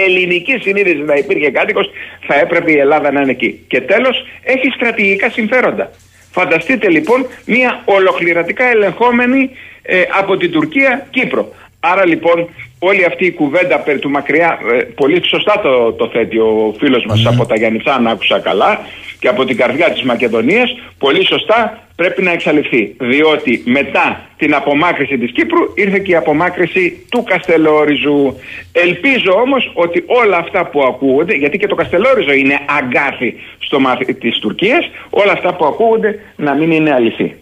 ελληνική συνείδηση να υπήρχε κάτοικος, θα έπρεπε η Ελλάδα να είναι εκεί. Και τέλος, έχει στρατηγικά συμφέροντα. Φανταστείτε λοιπόν μια ολοκληρωτικά ελεγχόμενη ε, από την Τουρκία Κύπρο. Άρα λοιπόν όλη αυτή η κουβέντα περί του μακριά, ε, πολύ σωστά το, το θέτει ο φίλος μας από τα Γιάννητσά, αν άκουσα καλά, και από την καρδιά της Μακεδονίας, πολύ σωστά πρέπει να εξαλειφθεί. Διότι μετά την απομάκρυση της Κύπρου ήρθε και η απομάκρυση του Καστελόριζου. Ελπίζω όμως ότι όλα αυτά που ακούγονται, γιατί και το Καστελόριζο είναι αγκάθι στο μάθη της Τουρκίας, όλα αυτά που ακούγονται να μην είναι αληθή.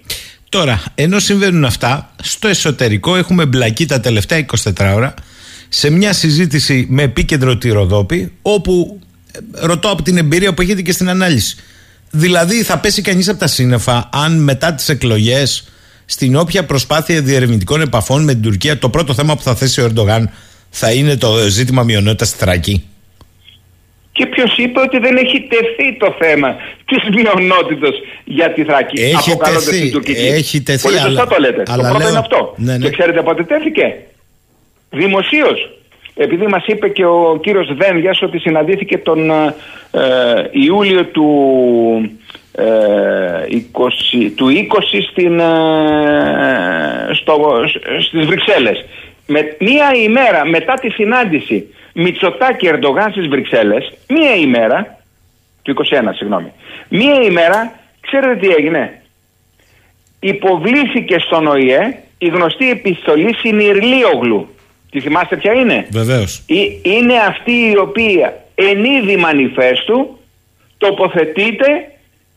Τώρα, ενώ συμβαίνουν αυτά, στο εσωτερικό έχουμε μπλακεί τα τελευταία 24 ώρα σε μια συζήτηση με επίκεντρο τη Ροδόπη, όπου ε, ρωτώ από την εμπειρία που έχετε και στην ανάλυση. Δηλαδή, θα πέσει κανείς από τα σύννεφα αν μετά τις εκλογές, στην όποια προσπάθεια διερευνητικών επαφών με την Τουρκία, το πρώτο θέμα που θα θέσει ο Ερντογάν θα είναι το ζήτημα μειονότητα στη Θράκη; Και ποιος είπε ότι δεν έχει τεθεί το θέμα της μειονότητας για τη Θράκη. Έχει τεθεί. Την τουρκική. Έχει τεθεί. Πολύ σωστά το λέτε. το πρώτο είναι αυτό. Ναι, ναι. Και ξέρετε πότε τέθηκε; Δημοσίως. Επειδή μας είπε και ο κύριος Δένδιας ότι συναντήθηκε τον ε, Ιούλιο του, ε, 20, του 20 στην, ε, στο, στις Βρυξέλλες. Με μία ημέρα μετά τη συνάντηση Μητσοτάκη Ερντογάν στις Βρυξέλλες, μία ημέρα, του 21 συγγνώμη, μία ημέρα, ξέρετε τι έγινε; Υποβλήθηκε στον ΟΗΕ η γνωστή επιστολή Συνηρλίογλου. Τη θυμάστε ποια είναι; Βεβαίως. Είναι αυτή η οποία εν είδη μανιφέστου τοποθετείται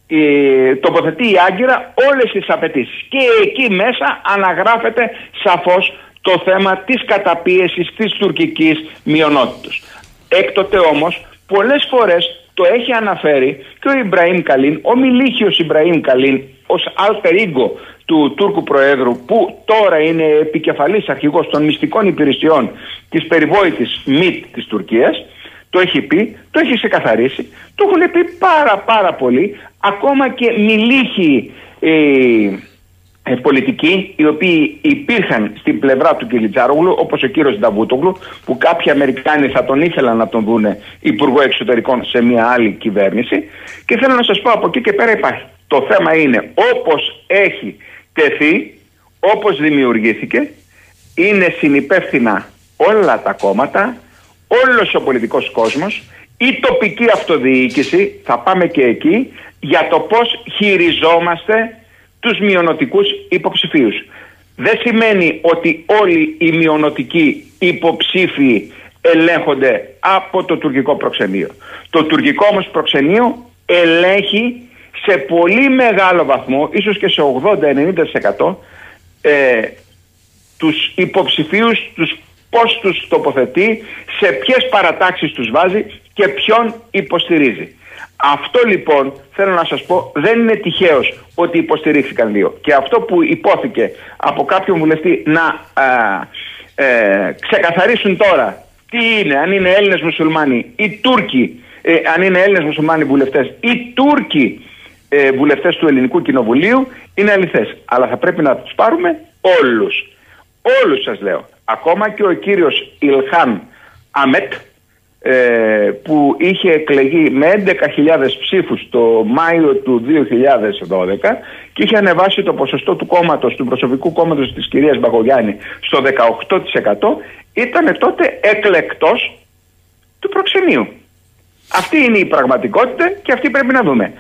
ε, τοποθετεί η Άγκυρα όλες τις απαιτήσεις. Και εκεί μέσα αναγράφεται σαφώς το θέμα της καταπίεσης της τουρκικής μειονότητας. Έκτοτε όμως πολλές φορές το έχει αναφέρει και ο Ιμπραήμ Καλίν, ο Μιλίχιος Ιμπραήμ Καλίν ως alter ego του Τούρκου Προέδρου που τώρα είναι επικεφαλής αρχηγός των μυστικών υπηρεσιών της περιβόητης ΜΙΤ της Τουρκίας το έχει πει, το έχει ξεκαθαρίσει, το έχουν πει πάρα πάρα πολύ ακόμα και μιλήχοι ε, ε, πολιτικοί οι οποίοι υπήρχαν στην πλευρά του Κιλιτζάρογλου όπως ο κύριος Νταβούτογλου που κάποιοι Αμερικάνοι θα τον ήθελαν να τον δούνε υπουργό εξωτερικών σε μια άλλη κυβέρνηση και θέλω να σας πω από εκεί και πέρα υπάρχει. Το θέμα είναι όπως έχει τεθεί, όπως δημιουργήθηκε, είναι συνυπεύθυνα όλα τα κόμματα, όλος ο πολιτικός κόσμος, η τοπική αυτοδιοίκηση, θα πάμε και εκεί, για το πώς χειριζόμαστε τους μειονοτικούς υποψηφίους. Δεν σημαίνει ότι όλοι οι μειονοτικοί υποψήφοι ελέγχονται από το τουρκικό προξενείο. Το τουρκικό όμως προξενείο ελέγχει σε πολύ μεγάλο βαθμό, ίσως και σε 80-90% ε, τους υποψηφίους, τους πώς τους τοποθετεί, σε ποιες παρατάξεις τους βάζει και ποιον υποστηρίζει. Αυτό λοιπόν θέλω να σας πω δεν είναι τυχαίος ότι υποστηρίχθηκαν δύο. Και αυτό που υπόθηκε από κάποιον βουλευτή να ε, ξεκαθαρίσουν τώρα τι είναι, αν είναι Έλληνες μουσουλμάνοι ή Τούρκοι, ε, αν είναι Έλληνες μουσουλμάνοι βουλευτές ή Τούρκοι ε, βουλευτές του Ελληνικού Κοινοβουλίου είναι αληθές. Αλλά θα πρέπει να τους πάρουμε όλους. Όλους σας λέω. Ακόμα και ο κύριος Ιλχάν Αμέτ ε, που είχε εκλεγεί με 11.000 ψήφους το Μάιο του 2012 και είχε ανεβάσει το ποσοστό του κόμματος, του προσωπικού κόμματος της κυρίας Μπαγογιάννη στο 18% ήταν τότε εκλεκτός του προξενείου. Αυτή είναι η πραγματικότητα και αυτή πρέπει να δούμε.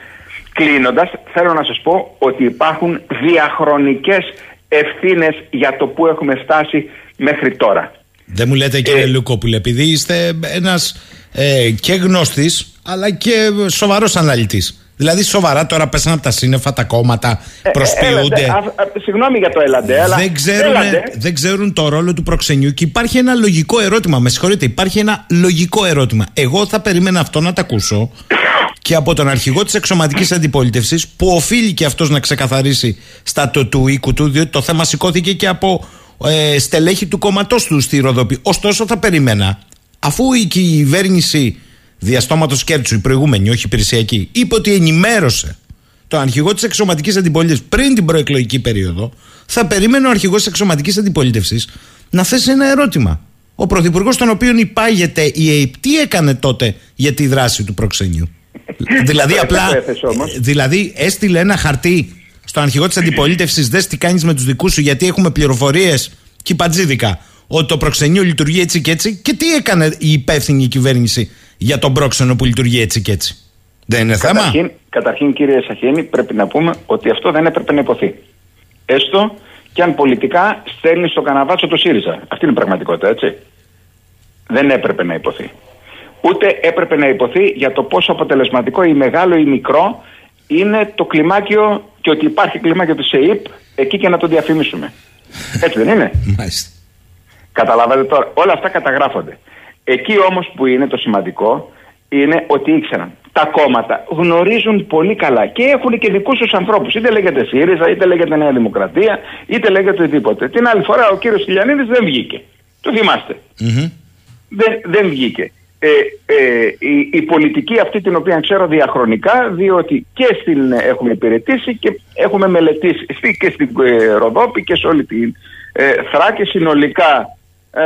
Κλείνοντας, θέλω να σας πω ότι υπάρχουν διαχρονικές ευθύνες για το που έχουμε φτάσει μέχρι τώρα. Δεν μου λέτε κύριε ε, Λουκόπουλε, επειδή είστε ένας ε, και γνώστης αλλά και σοβαρός αναλυτής. Δηλαδή σοβαρά τώρα πέσανε από τα σύννεφα τα κόμματα, ε, ε προσποιούνται. Ε, συγγνώμη για το έλαντε, αλλά. Δεν ξέρουν, δεν ξέρουν το ρόλο του προξενιού και υπάρχει ένα λογικό ερώτημα. Με συγχωρείτε, υπάρχει ένα λογικό ερώτημα. Εγώ θα περίμενα αυτό να τα ακούσω και από τον αρχηγό της εξωματικής αντιπολίτευσης, που οφείλει και αυτός να ξεκαθαρίσει στα το του οίκου του, διότι το θέμα σηκώθηκε και από ε, στελέχη του κόμματός τους στη Ροδοπή. Ωστόσο, θα περίμενα, αφού η κυβέρνηση διαστόματος Κέρτσου, η προηγούμενη, όχι υπηρεσιακή, είπε ότι ενημέρωσε τον αρχηγό της εξωματικής αντιπολίτευσης πριν την προεκλογική περίοδο, θα περίμενε ο αρχηγός της εξωματικής αντιπολίτευσης να θέσει ένα ερώτημα. Ο πρωθυπουργός, τον οποίο υπάγεται η ΑΕΠ, τι έκανε τότε για τη δράση του προξενιού. δηλαδή, απλά. Δηλαδή, έστειλε ένα χαρτί στον αρχηγό της αντιπολίτευσης, δες τι κάνεις με τους δικούς σου, γιατί έχουμε πληροφορίες και πατζίδικα ότι το προξενείο λειτουργεί έτσι και έτσι. Και τι έκανε η υπεύθυνη κυβέρνηση για τον πρόξενο που λειτουργεί έτσι και έτσι. Δεν είναι καταρχήν, θέμα; Καταρχήν, κύριε Σαχίνη, πρέπει να πούμε ότι αυτό δεν έπρεπε να υποθεί. Έστω και αν πολιτικά στέλνει στο καναβάτσο το ΣΥΡΙΖΑ. Αυτή είναι η πραγματικότητα, έτσι. Δεν έπρεπε να υποθεί. Ούτε έπρεπε να υποθεί για το πόσο αποτελεσματικό ή μεγάλο ή μικρό είναι το κλιμάκιο και ότι υπάρχει κλιμάκιο του ΣΕΙΠ εκεί και να το διαφημίσουμε. Έτσι δεν είναι; Μάλιστα. Καταλαβαίνετε τώρα. Όλα αυτά καταγράφονται. Εκεί όμως που είναι το σημαντικό είναι ότι ήξεραν. Τα κόμματα γνωρίζουν πολύ καλά και έχουν και δικούς τους ανθρώπους. Είτε λέγεται ΣΥΡΙΖΑ, είτε λέγεται Νέα Δημοκρατία, είτε λέγεται οτιδήποτε. Την άλλη φορά ο κύριος Τηλιανίδης δεν βγήκε. Το θυμαστε Δεν, δεν βγήκε. Ε, ε, η, η, πολιτική αυτή την οποία ξέρω διαχρονικά διότι και στην έχουμε υπηρετήσει και έχουμε μελετήσει και στην ε, Ροδόπη και σε όλη την ε, Θράκη συνολικά ε,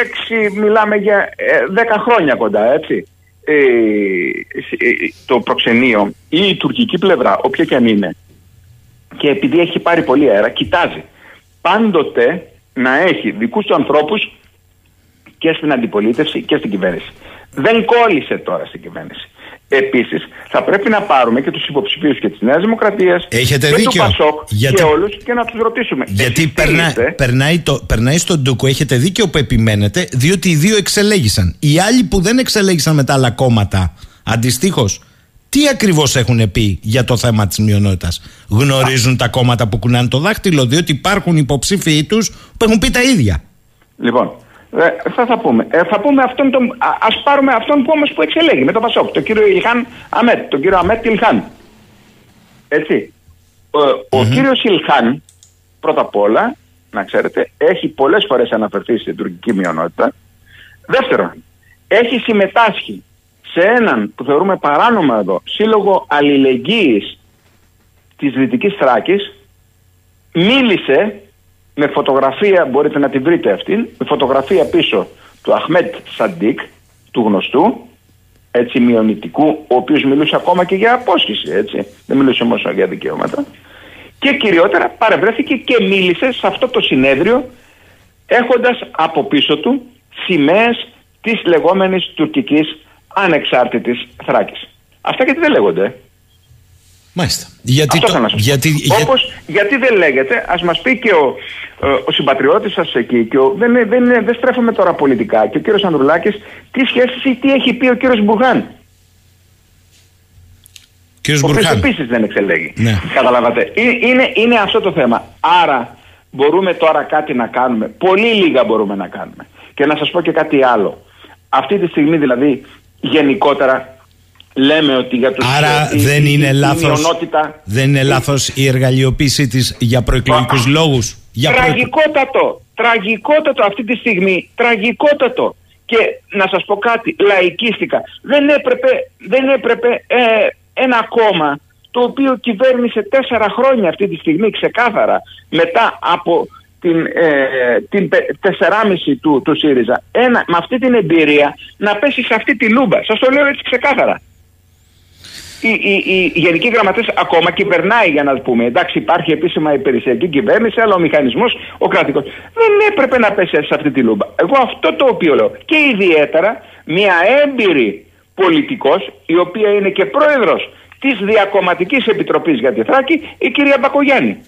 έξι μιλάμε για ε, δέκα χρόνια κοντά έτσι. Ε, το προξενείο ή η τουρκική πλευρά όποια και αν είναι και επειδή έχει πάρει πολύ αέρα κοιτάζει. Πάντοτε να έχει δικούς του ανθρώπους και στην αντιπολίτευση και στην κυβέρνηση. Δεν κόλλησε τώρα στην κυβέρνηση. Επίσης, θα πρέπει να πάρουμε και τους υποψηφίους και της Νέας Δημοκρατίας και δίκιο. του Πασόκ Γιατί... και όλους και να τους ρωτήσουμε. Γιατί περνά... περνάει, το... περνάει στον Ντούκο, έχετε δίκιο που επιμένετε, διότι οι δύο εξελέγησαν. Οι άλλοι που δεν εξελέγησαν με τα άλλα κόμματα, αντιστοίχως, τι ακριβώς έχουν πει για το θέμα της μειονότητας; Γνωρίζουν τα κόμματα που κουνάνε το δάχτυλο, διότι υπάρχουν υποψήφοι τους που έχουν πει τα ίδια. Λοιπόν, ε, θα, θα πούμε. Ε, θα πούμε αυτόν τον, α, ας πάρουμε αυτόν που όμως που εξελέγει με τον Πασόκ, τον κύριο Ιλχάν Αμέτ, τον κύριο Αμέτ Ιλχάν. Έτσι. Ο, mm-hmm. ο κύριος Ιλχάν, πρώτα απ' όλα, να ξέρετε, έχει πολλές φορές αναφερθεί στην τουρκική μειονότητα. Δεύτερον, έχει συμμετάσχει σε έναν που θεωρούμε παράνομα εδώ, σύλλογο αλληλεγγύης της Δυτικής Θράκης, μίλησε με φωτογραφία, μπορείτε να τη βρείτε αυτήν, με φωτογραφία πίσω του Αχμέτ Σαντίκ, του γνωστού, έτσι μειονητικού, ο οποίος μιλούσε ακόμα και για απόσχηση, έτσι, δεν μιλούσε όμως για δικαιώματα. Και κυριότερα παρευρέθηκε και μίλησε σε αυτό το συνέδριο έχοντας από πίσω του σημαίες της λεγόμενης τουρκικής ανεξάρτητης Θράκης. Αυτά γιατί δεν λέγονται. Μάλιστα. Γιατί, το, γιατί, Όπως, γιατί δεν λέγεται, ας μας πει και ο, ο συμπατριώτης σας εκεί, και ο, δεν, δεν, δεν στρέφουμε τώρα πολιτικά, και ο κύριος Ανδρουλάκης, τι σχέση ή τι έχει πει ο κύριος Μπουγάν; Κύριος ο οποίος Μπουρχάν. επίσης δεν εξελέγει. Ναι. Καταλάβατε. Ε- Είναι, είναι αυτό το θέμα. Άρα μπορούμε τώρα κάτι να κάνουμε. Πολύ λίγα μπορούμε να κάνουμε. Και να σας πω και κάτι άλλο. Αυτή τη στιγμή δηλαδή γενικότερα λέμε ότι για τους Άρα η- δεν η- είναι η λάθος, μειονότητα- δεν είναι λάθος η εργαλειοποίησή της για προεκλογικούς Α, λόγους. Για προεκλο- Τραγικότατο, τραγικότατο αυτή τη στιγμή, τραγικότατο. Και να σας πω κάτι, λαϊκίστικα, δεν έπρεπε, δεν έπρεπε ε, ένα κόμμα το οποίο κυβέρνησε τέσσερα χρόνια αυτή τη στιγμή ξεκάθαρα μετά από την, ε, την πε- τεσσεράμιση του, του ΣΥΡΙΖΑ ένα, με αυτή την εμπειρία να πέσει σε αυτή τη λούμπα. Σας το λέω έτσι ξεκάθαρα. Η, η, η, η Γενική Γραμματέα ακόμα κυβερνάει για να το πούμε. Εντάξει, υπάρχει επίσημα υπηρεσιακή κυβέρνηση, αλλά ο μηχανισμός, ο κρατικός. Δεν έπρεπε να πέσει σε αυτή τη λούμπα. Εγώ αυτό το οποίο λέω. Και ιδιαίτερα μια έμπειρη πολιτικός, η οποία είναι και πρόεδρος της Διακομματικής Επιτροπής για τη Θράκη, η κυρία Μπακογιάννη.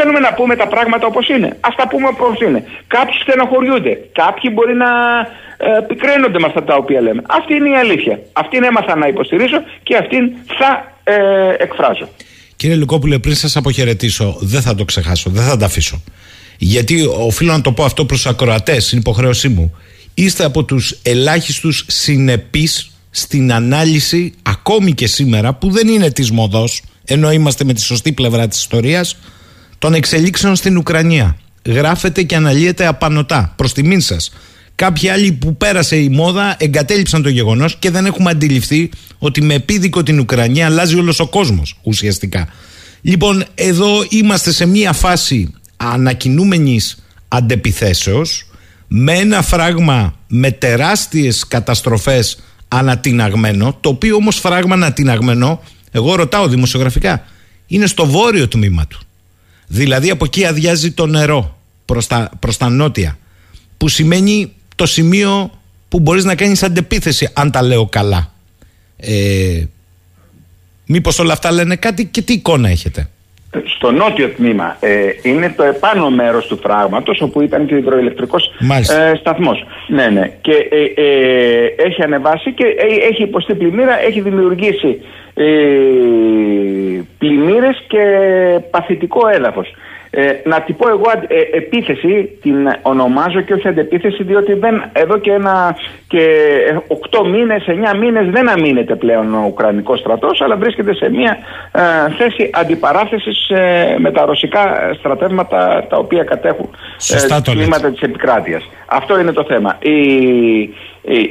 Θέλουμε να πούμε τα πράγματα όπως είναι. Ας τα πούμε όπως είναι. Κάποιοι στενοχωριούνται. Κάποιοι μπορεί να ε, πικραίνονται με αυτά τα οποία λέμε. Αυτή είναι η αλήθεια. Αυτήν έμαθα να υποστηρίζω και αυτήν θα ε, εκφράζω. Κύριε Λουκόπουλε, πριν σας αποχαιρετήσω, δεν θα το ξεχάσω, δεν θα τα αφήσω. Γιατί οφείλω να το πω αυτό προς του ακροατές, είναι υποχρέωσή μου. Είστε από τους ελάχιστους συνεπείς στην ανάλυση, ακόμη και σήμερα, που δεν είναι της μοδός, ενώ είμαστε με τη σωστή πλευρά της ιστορίας, των εξελίξεων στην Ουκρανία. Γράφετε και αναλύετε απανοτά, προς τιμήν σας. Κάποιοι άλλοι που πέρασε η μόδα εγκατέλειψαν το γεγονός και δεν έχουμε αντιληφθεί ότι με επίδικο την Ουκρανία αλλάζει όλος ο κόσμος ουσιαστικά. Λοιπόν, εδώ είμαστε σε μια φάση ανακοινούμενης αντεπιθέσεως με ένα φράγμα με τεράστιες καταστροφές ανατιναγμένο το οποίο όμως φράγμα ανατιναγμένο εγώ ρωτάω δημοσιογραφικά είναι στο βόρειο τμήμα του δηλαδή από εκεί αδειάζει το νερό προς τα, προς τα νότια που σημαίνει το σημείο που μπορείς να κάνεις αντεπίθεση αν τα λέω καλά ε, μήπως όλα αυτά λένε κάτι και τι εικόνα έχετε; Στο νότιο τμήμα ε, είναι το επάνω μέρος του φράγματος όπου ήταν και ο υδροηλεκτρικός Μάλιστα. ε, σταθμός. Ναι, ναι. Και ε, ε, έχει ανεβάσει και ε, έχει υποστεί πλημμύρα, έχει δημιουργήσει ε, πλημμύρες και παθητικό έδαφος. Ε, να την πω εγώ αντε- ε, επίθεση την ονομάζω και όχι αντεπίθεση διότι δεν, εδώ και ένα και 8 μήνες, 9 μήνες δεν αμήνεται πλέον ο Ουκρανικός στρατός αλλά βρίσκεται σε μια ε, θέση αντιπαράθεσης ε, με τα ρωσικά στρατεύματα τα οποία κατέχουν Σωστά το λέτε. τμήματα της επικράτειας. Αυτό είναι το θέμα. Η, η,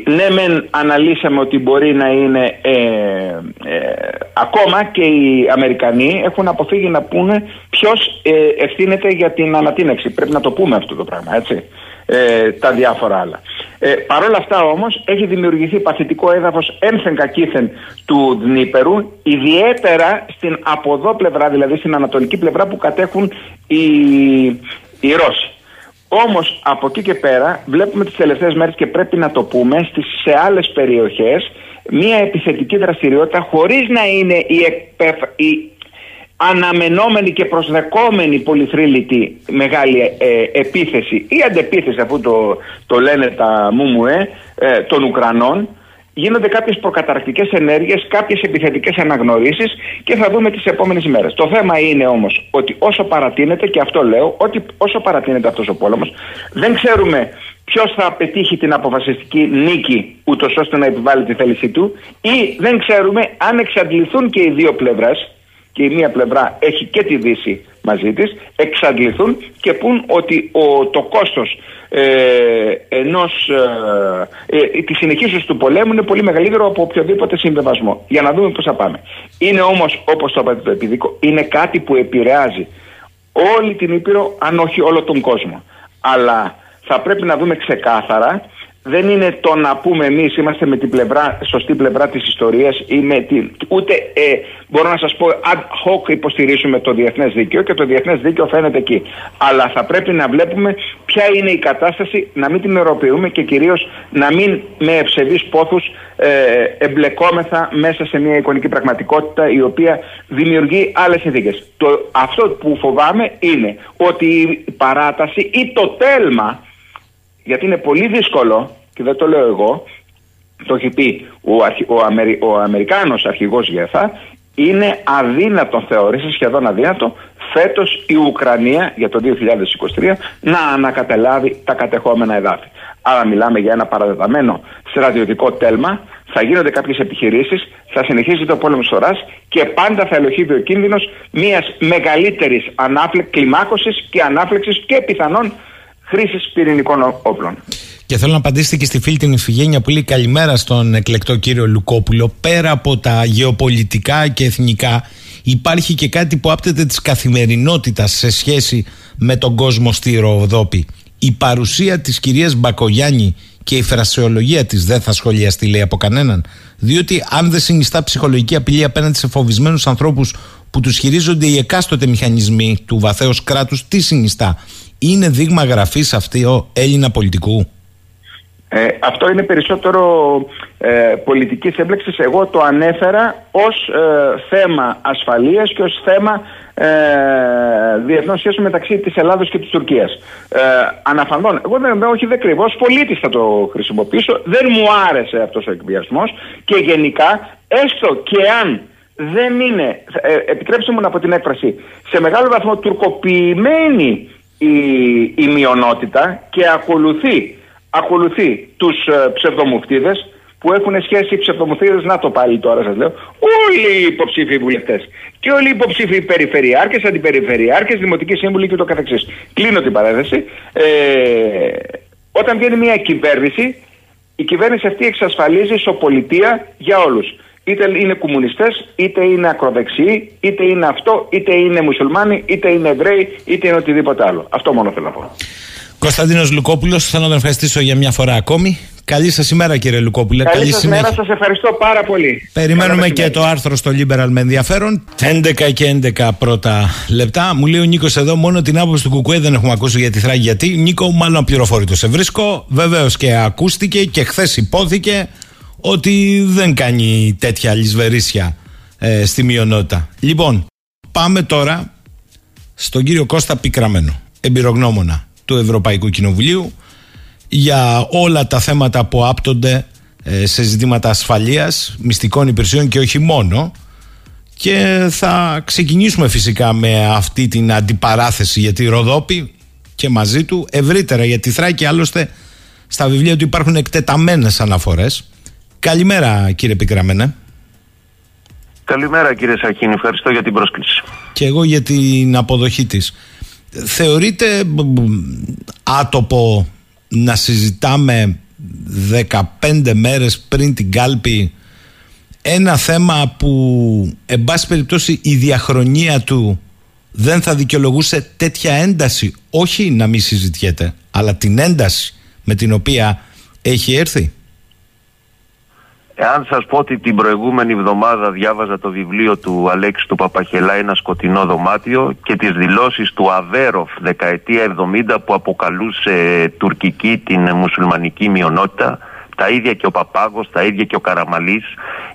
ναι μεν αναλύσαμε ότι μπορεί να είναι ε, ε, ακόμα και οι Αμερικανοί έχουν αποφύγει να πούνε ποιος ε, ευθύνεται για την ανατείναξη. Πρέπει να το πούμε αυτό το πράγμα, έτσι. Ε, τα διάφορα άλλα. Ε, Παρ' όλα αυτά όμως έχει δημιουργηθεί παθητικό έδαφος ένθεν κακήθεν του Δνήπερου ιδιαίτερα στην από εδώ πλευρά, δηλαδή στην ανατολική πλευρά που κατέχουν οι, οι Ρώσοι. Όμως από εκεί και πέρα βλέπουμε τις τελευταίες μέρες και πρέπει να το πούμε στις, σε άλλες περιοχές μια επιθετική δραστηριότητα χωρίς να είναι η, εκπεφ- η αναμενόμενη και προσδεκόμενη πολυθρύλητη μεγάλη ε, επίθεση ή αντεπίθεση αφού το, το λένε τα μουμουέ ε, των Ουκρανών γίνονται κάποιες προκαταρκτικές ενέργειες, κάποιες επιθετικές αναγνωρίσεις και θα δούμε τις επόμενες ημέρες. Το θέμα είναι όμως ότι όσο παρατείνεται και αυτό λέω, ότι όσο παρατείνεται αυτός ο πόλεμος δεν ξέρουμε ποιος θα πετύχει την αποφασιστική νίκη ούτως ώστε να επιβάλλει τη θέλησή του ή δεν ξέρουμε αν εξαντληθούν και οι δύο πλευρές και η μία πλευρά έχει και τη Δύση μαζί της, εξαντληθούν και πούν ότι ο, το κόστος ε, ενός, ε, ε, της συνεχίσεως του πολέμου είναι πολύ μεγαλύτερο από οποιοδήποτε συμβεβασμό. Για να δούμε πώς θα πάμε. Είναι όμως, όπως το είπατε το επιδίκο, είναι κάτι που επηρεάζει όλη την Ήπειρο, αν όχι όλο τον κόσμο. Αλλά θα πρέπει να δούμε ξεκάθαρα δεν είναι το να πούμε εμείς είμαστε με την πλευρά, σωστή πλευρά της ιστορίας ή με την, ούτε ε, μπορώ να σας πω ad hoc υποστηρίζουμε το διεθνές δίκαιο και το διεθνές δίκαιο φαίνεται εκεί. Αλλά θα πρέπει να βλέπουμε ποια είναι η κατάσταση, να μην την ευρωποιούμε και κυρίως να μην με ευσεβείς πόθους ε, εμπλεκόμεθα μέσα σε μια εικονική πραγματικότητα η οποία δημιουργεί άλλες συνθήκες. Το, αυτό που φοβάμαι είναι ότι η παράταση ή το τέλμα γιατί είναι πολύ δύσκολο και δεν το λέω εγώ το έχει πει ο, αρχι, ο, Αμερι, ο Αμερικάνος αρχηγός ΓΕΘΑ, είναι αδύνατο, θεωρήσει σχεδόν αδύνατο, φέτος η Ουκρανία για το 2023 να ανακατελάβει τα κατεχόμενα εδάφη. Άρα μιλάμε για ένα παραδεδομένο στρατιωτικό τέλμα, θα γίνονται κάποιες επιχειρήσεις, θα συνεχίζει το πόλεμο σωρά και πάντα θα ελοχεύει ο κίνδυνος μιας μεγαλύτερης κλιμάκωσης και ανάφλεξης και πιθανόν χρήσης πυρηνικών όπλων. Και θέλω να απαντήσετε και στη φίλη την Ιφηγένεια που λέει καλημέρα στον εκλεκτό κύριο Λουκόπουλο. Πέρα από τα γεωπολιτικά και εθνικά, υπάρχει και κάτι που άπτεται της καθημερινότητας σε σχέση με τον κόσμο στη Ροδόπη. Η παρουσία της κυρίας Μπακογιάννη και η φρασεολογία της δεν θα σχολιαστεί λέει από κανέναν. Διότι αν δεν συνιστά ψυχολογική απειλή απέναντι σε φοβισμένους ανθρώπους που τους χειρίζονται οι εκάστοτε μηχανισμοί του βαθέως κράτους, τι συνιστά; Είναι δείγμα γραφής αυτή ο Έλληνα πολιτικού; Ε, αυτό είναι περισσότερο ε, πολιτικής έμπλεξης. Εγώ το ανέφερα ως ε, θέμα ασφαλείας και ως θέμα ε, διεθνών σχέσεων μεταξύ της Ελλάδος και της Τουρκίας. Ε, αναφανδόν, εγώ δεν όχι δεν κρύβω, ως πολίτης θα το χρησιμοποιήσω. Δεν μου άρεσε αυτός ο εκβιασμός και γενικά έστω και αν δεν είναι, ε, επιτρέψτε μου να πω την έκφραση, σε μεγάλο βαθμό τουρκοποιημένη η, η μειονότητα και ακολουθεί ακολουθεί τους ε, ψευδομουφτίδε που έχουν σχέση οι ψευδομουφτίδε, να το πάλι τώρα σας λέω, όλοι οι υποψήφοι βουλευτές και όλοι οι υποψήφοι περιφερειάρχες, αντιπεριφερειάρχες, δημοτικοί σύμβουλοι κ.ο.κ. Κλείνω την παρένθεση. Ε, όταν βγαίνει μια κυβέρνηση, η κυβέρνηση αυτή εξασφαλίζει ισοπολιτεία για όλους. Είτε είναι κομμουνιστές, είτε είναι ακροδεξιοί, είτε είναι αυτό, είτε είναι μουσουλμάνοι, είτε είναι Εβραίοι, είτε είναι οτιδήποτε άλλο. Αυτό μόνο θέλω να πω. Κωνσταντίνος Λουκόπουλος, θέλω να τον ευχαριστήσω για μια φορά ακόμη. Καλή σας ημέρα, κύριε Λουκόπουλε. Καλή, Καλή σας ημέρα, σας ευχαριστώ πάρα πολύ. Περιμένουμε και το άρθρο στο Liberal με ενδιαφέρον. 11 και 11 πρώτα λεπτά. Μου λέει ο Νίκος εδώ, μόνο την άποψη του Κουκουέ δεν έχουμε ακούσει για τη Θράκη. Γιατί, Νίκο, μάλλον πληροφόρητο σε βρίσκω. Βεβαίως και ακούστηκε και χθες υπόθηκε ότι δεν κάνει τέτοια λησβερίσια ε, στη μειονότητα. Λοιπόν, πάμε τώρα στον κύριο Κώστα Πικραμένο, εμπειρογνώμονα του Ευρωπαϊκού Κοινοβουλίου για όλα τα θέματα που άπτονται ε, σε ζητήματα ασφαλείας, μυστικών υπηρεσιών και όχι μόνο. Και θα ξεκινήσουμε φυσικά με αυτή την αντιπαράθεση για τη Ροδόπη και μαζί του ευρύτερα για τη Θράκη άλλωστε στα βιβλία του υπάρχουν εκτεταμένες αναφορές. Καλημέρα κύριε Πικραμένε. Καλημέρα κύριε Σαχίνη, ευχαριστώ για την πρόσκληση. Και εγώ για την αποδοχή της θεωρείτε άτοπο να συζητάμε 15 μέρες πριν την κάλπη ένα θέμα που εν πάση περιπτώσει η διαχρονία του δεν θα δικαιολογούσε τέτοια ένταση; Όχι να μην συζητιέται αλλά την ένταση με την οποία έχει έρθει; Εάν σας πω ότι την προηγούμενη εβδομάδα διάβαζα το βιβλίο του Αλέξη του Παπαχελά «Ένα σκοτεινό δωμάτιο» και τις δηλώσεις του Αβέροφ δεκαετία 70 που αποκαλούσε τουρκική την μουσουλμανική μειονότητα τα ίδια και ο Παπάγος, τα ίδια και ο Καραμαλής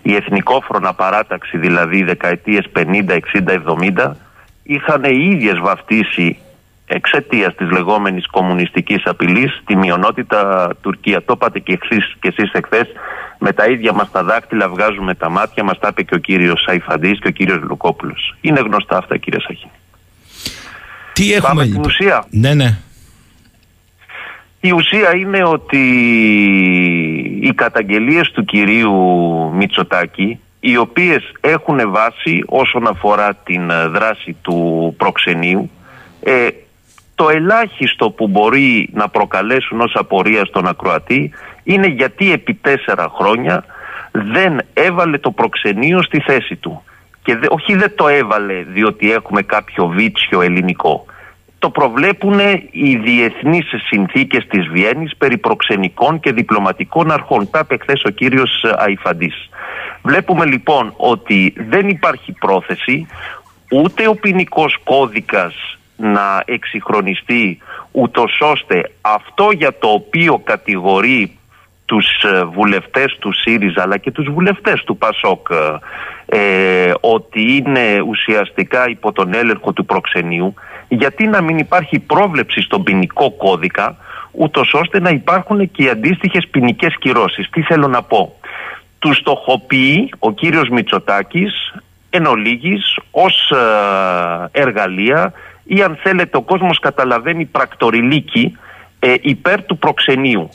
η εθνικόφρονα παράταξη δηλαδή δεκαετίες 50, 60, 70 είχαν οι ίδιες βαφτίσει εξαιτίας της λεγόμενης κομμουνιστικής απειλής τη μειονότητα Τουρκία. Το είπατε και εσείς εχθές με τα ίδια μας τα δάκτυλα βγάζουμε τα μάτια, μας τα είπε και ο κύριος Σαϊφαντής και ο κύριος Λουκόπουλος. Είναι γνωστά αυτά, κύριε Σαχή. Τι έχουμε Πάμε στην ουσία. Ναι, ναι. Η ουσία είναι ότι οι καταγγελίες του κυρίου Μητσοτάκη οι οποίες έχουν βάση όσον αφορά την δράση του προξενείου ε, το ελάχιστο που μπορεί να προκαλέσουν ως απορία στον ακροατή είναι γιατί επί τέσσερα χρόνια δεν έβαλε το προξενείο στη θέση του. Και όχι δεν το έβαλε διότι έχουμε κάποιο βίτσιο ελληνικό. Το προβλέπουν οι διεθνείς συνθήκες της Βιέννης περί προξενικών και διπλωματικών αρχών. Τα είπε χθες ο κύριος Αϊφαντής. Βλέπουμε λοιπόν ότι δεν υπάρχει πρόθεση ούτε ο ποινικός κώδικας να εξυγχρονιστεί ούτως ώστε αυτό για το οποίο κατηγορεί τους ε, βουλευτές του ΣΥΡΙΖΑ αλλά και τους βουλευτές του ΠΑΣΟΚ ε, ότι είναι ουσιαστικά υπό τον έλεγχο του προξενείου γιατί να μην υπάρχει πρόβλεψη στον ποινικό κώδικα ούτως ώστε να υπάρχουν και οι αντίστοιχες ποινικές κυρώσεις. Τι θέλω να πω; Τους στοχοποιεί ο κύριος Μητσοτάκης εν ολίγης, ως ε, εργαλεία ή αν θέλετε ο κόσμος καταλαβαίνει πρακτοριλίκη ε, υπέρ του προξενείου.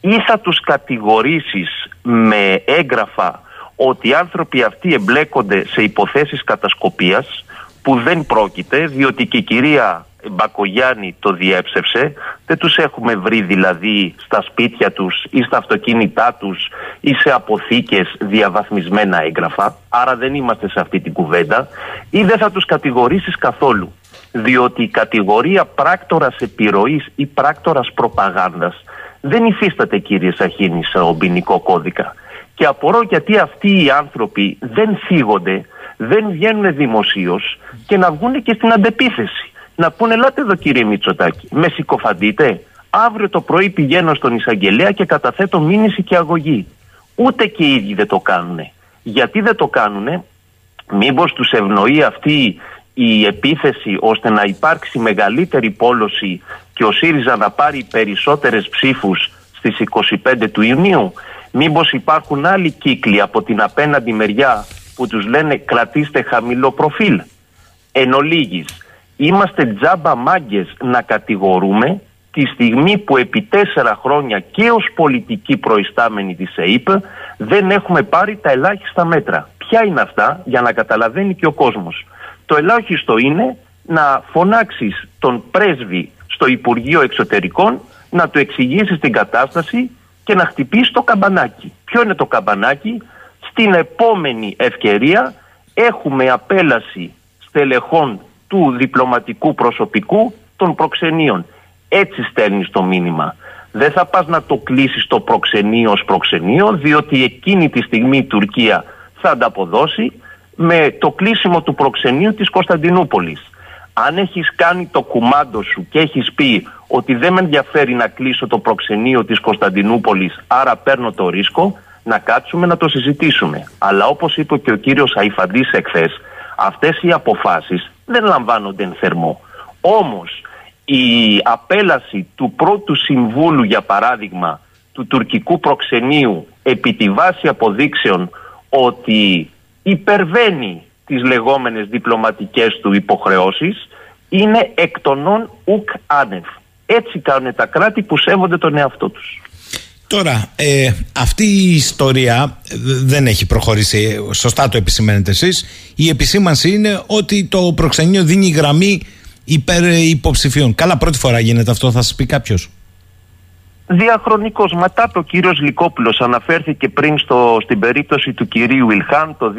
Ή θα τους κατηγορήσεις με έγγραφα ότι οι άνθρωποι αυτοί εμπλέκονται σε υποθέσεις κατασκοπίας που δεν πρόκειται διότι και η κυρία Μπακογιάννη το διέψευσε. Δεν τους έχουμε βρει δηλαδή στα σπίτια τους ή στα αυτοκίνητά τους ή σε αποθήκες διαβαθμισμένα έγγραφα. Άρα δεν είμαστε σε αυτή την κουβέντα. Ή δεν θα τους κατηγορήσεις καθόλου διότι η κατηγορία πράκτορας επιρροής ή πράκτορας προπαγάνδας δεν υφίσταται κύριε Σαχίνη σε ποινικό κώδικα και απορώ γιατί αυτοί οι άνθρωποι δεν φύγονται, δεν βγαίνουν δημοσίως και να βγουν και στην αντεπίθεση. Να πούνε, ελάτε εδώ κύριε Μητσοτάκη, με συκοφαντείτε. Αύριο το πρωί πηγαίνω στον εισαγγελέα και καταθέτω μήνυση και αγωγή. Ούτε και οι ίδιοι δεν το κάνουν. Γιατί δεν το κάνουν, μήπως τους ευνοεί αυτή η επίθεση ώστε να υπάρξει μεγαλύτερη πόλωση και ο ΣΥΡΙΖΑ να πάρει περισσότερες ψήφους στις 25 του Ιουνίου. Μήπως υπάρχουν άλλοι κύκλοι από την απέναντι μεριά που τους λένε κρατήστε χαμηλό προφίλ. Εν ολίγης, είμαστε τζάμπα μάγκες να κατηγορούμε τη στιγμή που επί τέσσερα χρόνια και ως πολιτική προϊστάμενη της ΕΕΠ δεν έχουμε πάρει τα ελάχιστα μέτρα. Ποια είναι αυτά για να καταλαβαίνει και ο κόσμος. Το ελάχιστο είναι να φωνάξεις τον πρέσβη στο Υπουργείο Εξωτερικών να του εξηγήσεις την κατάσταση και να χτυπήσεις το καμπανάκι. Ποιο είναι το καμπανάκι; Στην επόμενη ευκαιρία έχουμε απέλαση στελεχών του διπλωματικού προσωπικού των προξενείων. Έτσι στέλνεις το μήνυμα. Δεν θα πας να το κλείσεις το προξενείο ως προξενείο διότι εκείνη τη στιγμή η Τουρκία θα ανταποδώσει με το κλείσιμο του προξενείου της Κωνσταντινούπολης. Αν έχεις κάνει το κουμάντο σου και έχεις πει ότι δεν με ενδιαφέρει να κλείσω το προξενείο της Κωνσταντινούπολης άρα παίρνω το ρίσκο να κάτσουμε να το συζητήσουμε. Αλλά όπως είπε και ο κύριος Αϊφαντής εχθές αυτές οι αποφάσεις δεν λαμβάνονται εν θερμό. Όμως η απέλαση του πρώτου συμβούλου για παράδειγμα του τουρκικού προξενείου επί τη βάση αποδείξεων ότι υπερβαίνει τις λεγόμενες διπλωματικές του υποχρεώσεις είναι εκ των όν ουκ άνευ. Έτσι κάνουν τα κράτη που σέβονται τον εαυτό τους. Τώρα, ε, αυτή η ιστορία δεν έχει προχωρήσει, σωστά το επισημαίνετε εσείς. Η επισήμανση είναι ότι το προξενείο δίνει γραμμή υπέρ υποψηφίων. Καλά πρώτη φορά γίνεται αυτό, θα σας πει κάποιος. Διαχρονικός μετά το κύριος Λικόπουλος αναφέρθηκε πριν στο, στην περίπτωση του κυρίου Ιλχάν το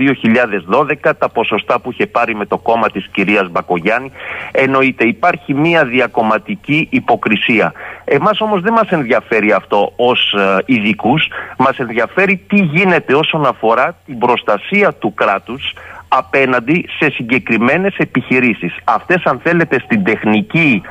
2012 τα ποσοστά που είχε πάρει με το κόμμα της κυρίας Μπακογιάννη εννοείται υπάρχει μια διακομματική υποκρισία εμάς όμως δεν μας ενδιαφέρει αυτό ως ε, ειδικούς, μας ενδιαφέρει τι γίνεται όσον αφορά την προστασία του κράτους απέναντι σε συγκεκριμένες επιχειρήσεις. Αυτές αν θέλετε στην τεχνική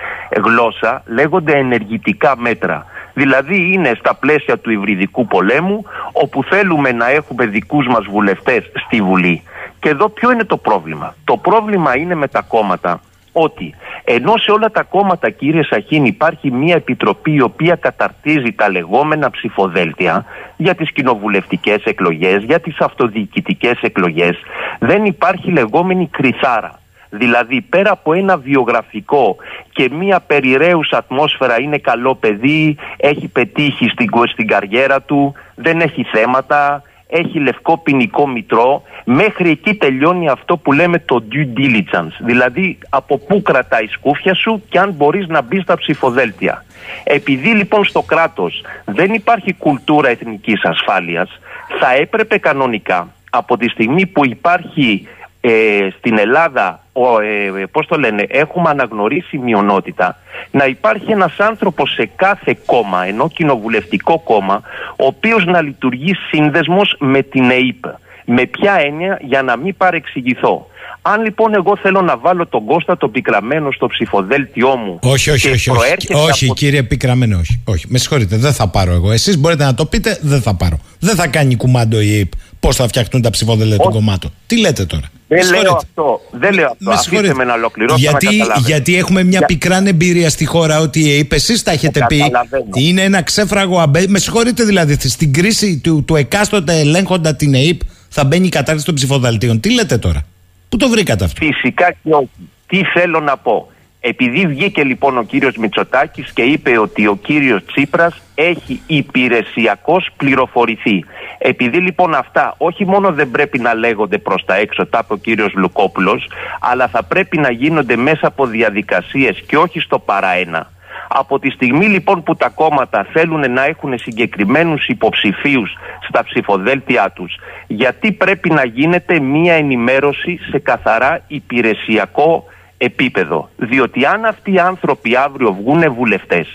γλώσσα λέγονται ενεργητικά μέτρα. Δηλαδή είναι στα πλαίσια του υβριδικού πολέμου όπου θέλουμε να έχουμε δικούς μας βουλευτές στη Βουλή. Και εδώ ποιο είναι το πρόβλημα; Το πρόβλημα είναι με τα κόμματα ότι ενώ σε όλα τα κόμματα κύριε Σαχίν υπάρχει μια επιτροπή η οποία καταρτίζει τα λεγόμενα ψηφοδέλτια για τις κοινοβουλευτικές εκλογές, για τις αυτοδιοικητικές εκλογές δεν υπάρχει λεγόμενη κρυθάρα. Δηλαδή πέρα από ένα βιογραφικό και μια περιραίουσα ατμόσφαιρα είναι καλό παιδί, έχει πετύχει στην, στην καριέρα του, δεν έχει θέματα, έχει λευκό ποινικό μητρό, μέχρι εκεί τελειώνει αυτό που λέμε το due diligence. Δηλαδή από πού κρατάει σκούφια σου και αν μπορείς να μπεις στα ψηφοδέλτια. Επειδή λοιπόν στο κράτος δεν υπάρχει κουλτούρα εθνικής ασφάλειας, θα έπρεπε κανονικά από τη στιγμή που υπάρχει ε, στην Ελλάδα, ο, ε, πώς το λένε, έχουμε αναγνωρίσει μειονότητα, να υπάρχει ένας άνθρωπος σε κάθε κόμμα, ενώ κοινοβουλευτικό κόμμα, ο οποίος να λειτουργεί σύνδεσμος με την ΕΕΠ. Με ποια έννοια, για να μην παρεξηγηθώ. Αν λοιπόν εγώ θέλω να βάλω τον Κώστα τον Πικραμένο στο ψηφοδέλτιό μου. Όχι, όχι, όχι. Όχι, όχι κύριε Πικραμένο, όχι, όχι. Με συγχωρείτε, δεν θα πάρω εγώ. Εσείς μπορείτε να το πείτε, δεν θα πάρω. Δεν θα κάνει κουμάντο η ΕΕΠ πώς θα φτιαχτούν τα ψηφοδέλτια των κομμάτων. Τι λέτε τώρα; Δεν λέω συγχωρείτε. αυτό. Δεν λέω αυτό. Με Αφήστε συγχωρείτε. με να ολοκληρώσω γιατί, να καταλάβετε. γιατί έχουμε μια Για- πικράν εμπειρία στη χώρα ότι η ΑΕΠ, εσείς τα έχετε πει, καταλαβαίνω. είναι ένα ξέφραγο αμπέ. Με συγχωρείτε δηλαδή, στην κρίση του, του εκάστοτε ελέγχοντα την ΑΕΠ θα μπαίνει η κατάρτιση των ψηφοδελτίων. Τι λέτε τώρα, Πού το βρήκατε αυτό; Φυσικά και όχι. Τι θέλω να πω; Επειδή βγήκε λοιπόν ο κύριος Μητσοτάκης και είπε ότι ο κύριος Τσίπρας έχει υπηρεσιακώς πληροφορηθεί. Επειδή λοιπόν αυτά όχι μόνο δεν πρέπει να λέγονται προς τα έξω, τα είπε ο κύριος Λουκόπουλος, αλλά θα πρέπει να γίνονται μέσα από διαδικασίες και όχι στο παραένα. Από τη στιγμή λοιπόν που τα κόμματα θέλουν να έχουν συγκεκριμένους υποψηφίους στα ψηφοδέλτια τους, γιατί πρέπει να γίνεται μία ενημέρωση σε καθαρά υπηρεσιακό επίπεδο. Διότι αν αυτοί οι άνθρωποι αύριο βγούνε βουλευτές,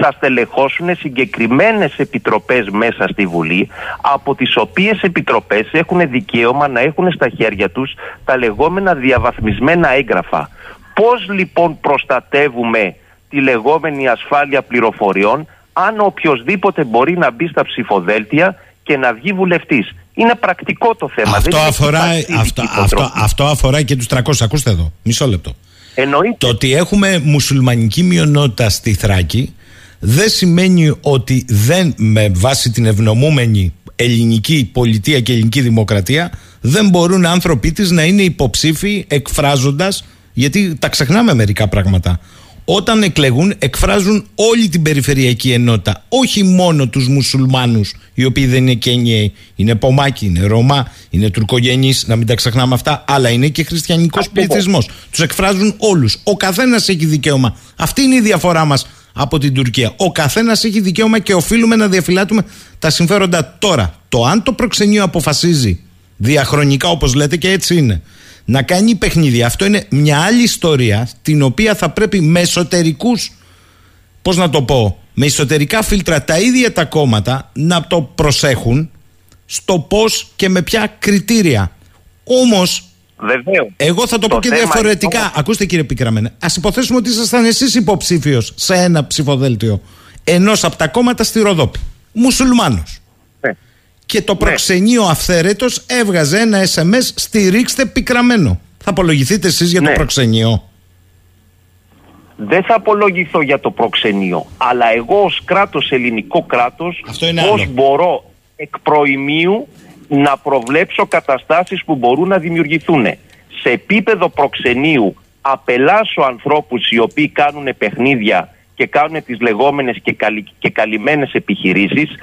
θα στελεχώσουν συγκεκριμένες επιτροπές μέσα στη Βουλή, από τις οποίες επιτροπές έχουν δικαίωμα να έχουν στα χέρια τους τα λεγόμενα διαβαθμισμένα έγγραφα. Πώς λοιπόν προστατεύουμε τη λεγόμενη ασφάλεια πληροφοριών αν οποιοδήποτε μπορεί να μπει στα ψηφοδέλτια και να βγει βουλευτής; Είναι πρακτικό το θέμα. Αυτό δεν είναι αφορά, κοιταστική αυτό, αυτό, υποτροπή. αυτό αφορά και τους 300. Ακούστε εδώ, μισό λεπτό. Εννοείται. Το ότι έχουμε μουσουλμανική μειονότητα στη Θράκη δεν σημαίνει ότι δεν με βάση την ευνομούμενη ελληνική πολιτεία και ελληνική δημοκρατία δεν μπορούν άνθρωποι της να είναι υποψήφοι εκφράζοντας γιατί τα ξεχνάμε μερικά πράγματα όταν εκλεγούν εκφράζουν όλη την περιφερειακή ενότητα. Όχι μόνο τους μουσουλμάνους οι οποίοι δεν είναι Κένιοι είναι Πομάκοι, είναι Ρωμά, είναι Τουρκογενείς να μην τα ξεχνάμε αυτά αλλά είναι και χριστιανικός Ακριβώς. πληθυσμός. Τους εκφράζουν όλους. Ο καθένας έχει δικαίωμα. Αυτή είναι η διαφορά μας από την Τουρκία. Ο καθένας έχει δικαίωμα και οφείλουμε να διαφυλάτουμε τα συμφέροντα. Τώρα το αν το προξενείο αποφασίζει διαχρονικά όπως λέτε και έτσι είναι να κάνει παιχνίδια αυτό είναι μια άλλη ιστορία την οποία θα πρέπει με εσωτερικούς πώς να το πω με εσωτερικά φίλτρα τα ίδια τα κόμματα να το προσέχουν στο πώς και με ποια κριτήρια όμως Βεβαίως. εγώ θα το, πω και θέμα διαφορετικά. είναι όμως- Ακούστε κύριε Πικραμένε. Α υποθέσουμε ότι ήσασταν εσείς υποψήφιος σε ένα ψηφοδέλτιο ενός από τα κόμματα στη Ροδόπη. Μουσουλμάνος. Ναι. Και το προξενείο αυθαίρετος έβγαζε ένα SMS στηρίξτε Πικραμένο. Θα απολογηθείτε εσείς για το Ναι. προξενείο; Δεν θα απολογηθώ για το προξενείο. Αλλά εγώ ως κράτος, ελληνικό κράτος, Αυτό είναι πώς άλλο. μπορώ εκ προημίου να προβλέψω καταστάσεις που μπορούν να δημιουργηθούν. Σε επίπεδο προξενείου απελάσω ανθρώπους οι οποίοι κάνουν παιχνίδια και κάνουν τις λεγόμενες και, καλυ... και καλυμμένες επιχειρήσεις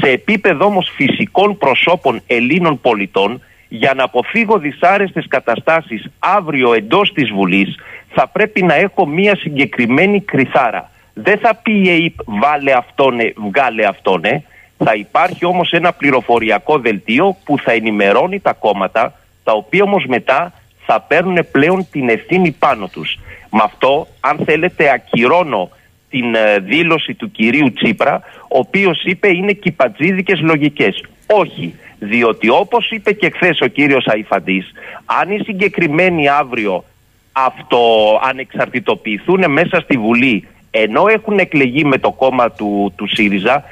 σε επίπεδο όμως φυσικών προσώπων Ελλήνων πολιτών για να αποφύγω δυσάρεστες καταστάσεις αύριο εντός της Βουλής θα πρέπει να έχω μία συγκεκριμένη κρυθάρα. Δεν θα πει η ΕΕΠ βάλε αυτόνε, βγάλε αυτόνε. Θα υπάρχει όμως ένα πληροφοριακό δελτίο που θα ενημερώνει τα κόμματα τα οποία όμως μετά θα παίρνουν πλέον την ευθύνη πάνω τους. Με αυτό, αν θέλετε, ακυρώνω την ε, δήλωση του κυρίου Τσίπρα, ο οποίος είπε είναι κυπατζίδικες λογικές. Όχι, διότι όπως είπε και χθες ο κύριος Αϊφαντής, αν οι συγκεκριμένοι αύριο αυτοανεξαρτητοποιηθούν μέσα στη Βουλή ενώ έχουν εκλεγεί με το κόμμα του, του ΣΥΡΙΖΑ,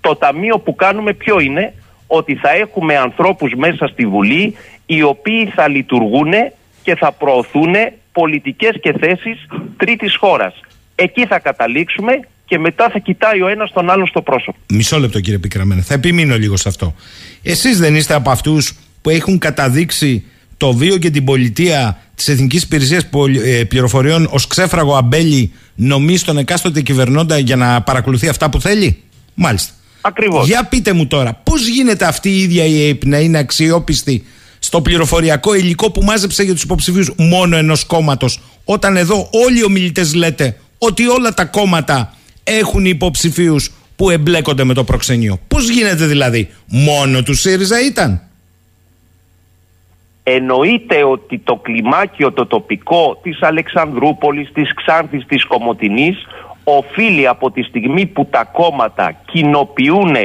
το ταμείο που κάνουμε ποιο είναι, ότι θα έχουμε ανθρώπους μέσα στη Βουλή οι οποίοι θα λειτουργούν και θα προωθούν πολιτικές και θέσεις τρίτης χώρας. Εκεί θα καταλήξουμε και μετά θα κοιτάει ο ένας τον άλλον στο πρόσωπο. Μισό λεπτό κύριε Πικραμένε. Θα επιμείνω λίγο σε αυτό. Εσείς δεν είστε από αυτούς που έχουν καταδείξει το βίο και την πολιτεία της Εθνικής Υπηρεσίας Πολ- ε, Πληροφοριών ως ξέφραγο αμπέλι νομί στον εκάστοτε κυβερνώντα για να παρακολουθεί αυτά που θέλει; Μάλιστα. Ακριβώς. Για πείτε μου τώρα, πώς γίνεται αυτή η ίδια η ΑΕΠ να είναι αξιόπιστη στο πληροφοριακό υλικό που μάζεψε για τους υποψηφίους μόνο ενός κόμματος όταν εδώ όλοι οι ομιλητές λέτε ότι όλα τα κόμματα έχουν υποψηφίους που εμπλέκονται με το προξενείο. Πώς γίνεται δηλαδή, μόνο του ΣΥΡΙΖΑ ήταν; εννοείται ότι το κλιμάκιο το τοπικό της Αλεξανδρούπολης, της Ξάνθης, της Κομοτηνής οφείλει από τη στιγμή που τα κόμματα κοινοποιούν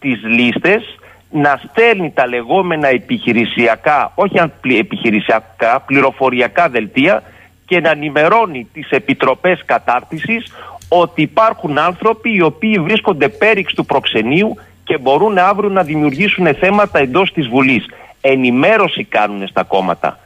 τις λίστες να στέλνει τα λεγόμενα επιχειρησιακά, όχι αν πλη- επιχειρησιακά, πληροφοριακά δελτία και να ενημερώνει τις επιτροπές κατάρτισης ότι υπάρχουν άνθρωποι οι οποίοι βρίσκονται πέριξ του προξενείου και μπορούν αύριο να δημιουργήσουν θέματα εντός της Βουλής. Ενημέρωση κάνουν στα κόμματα.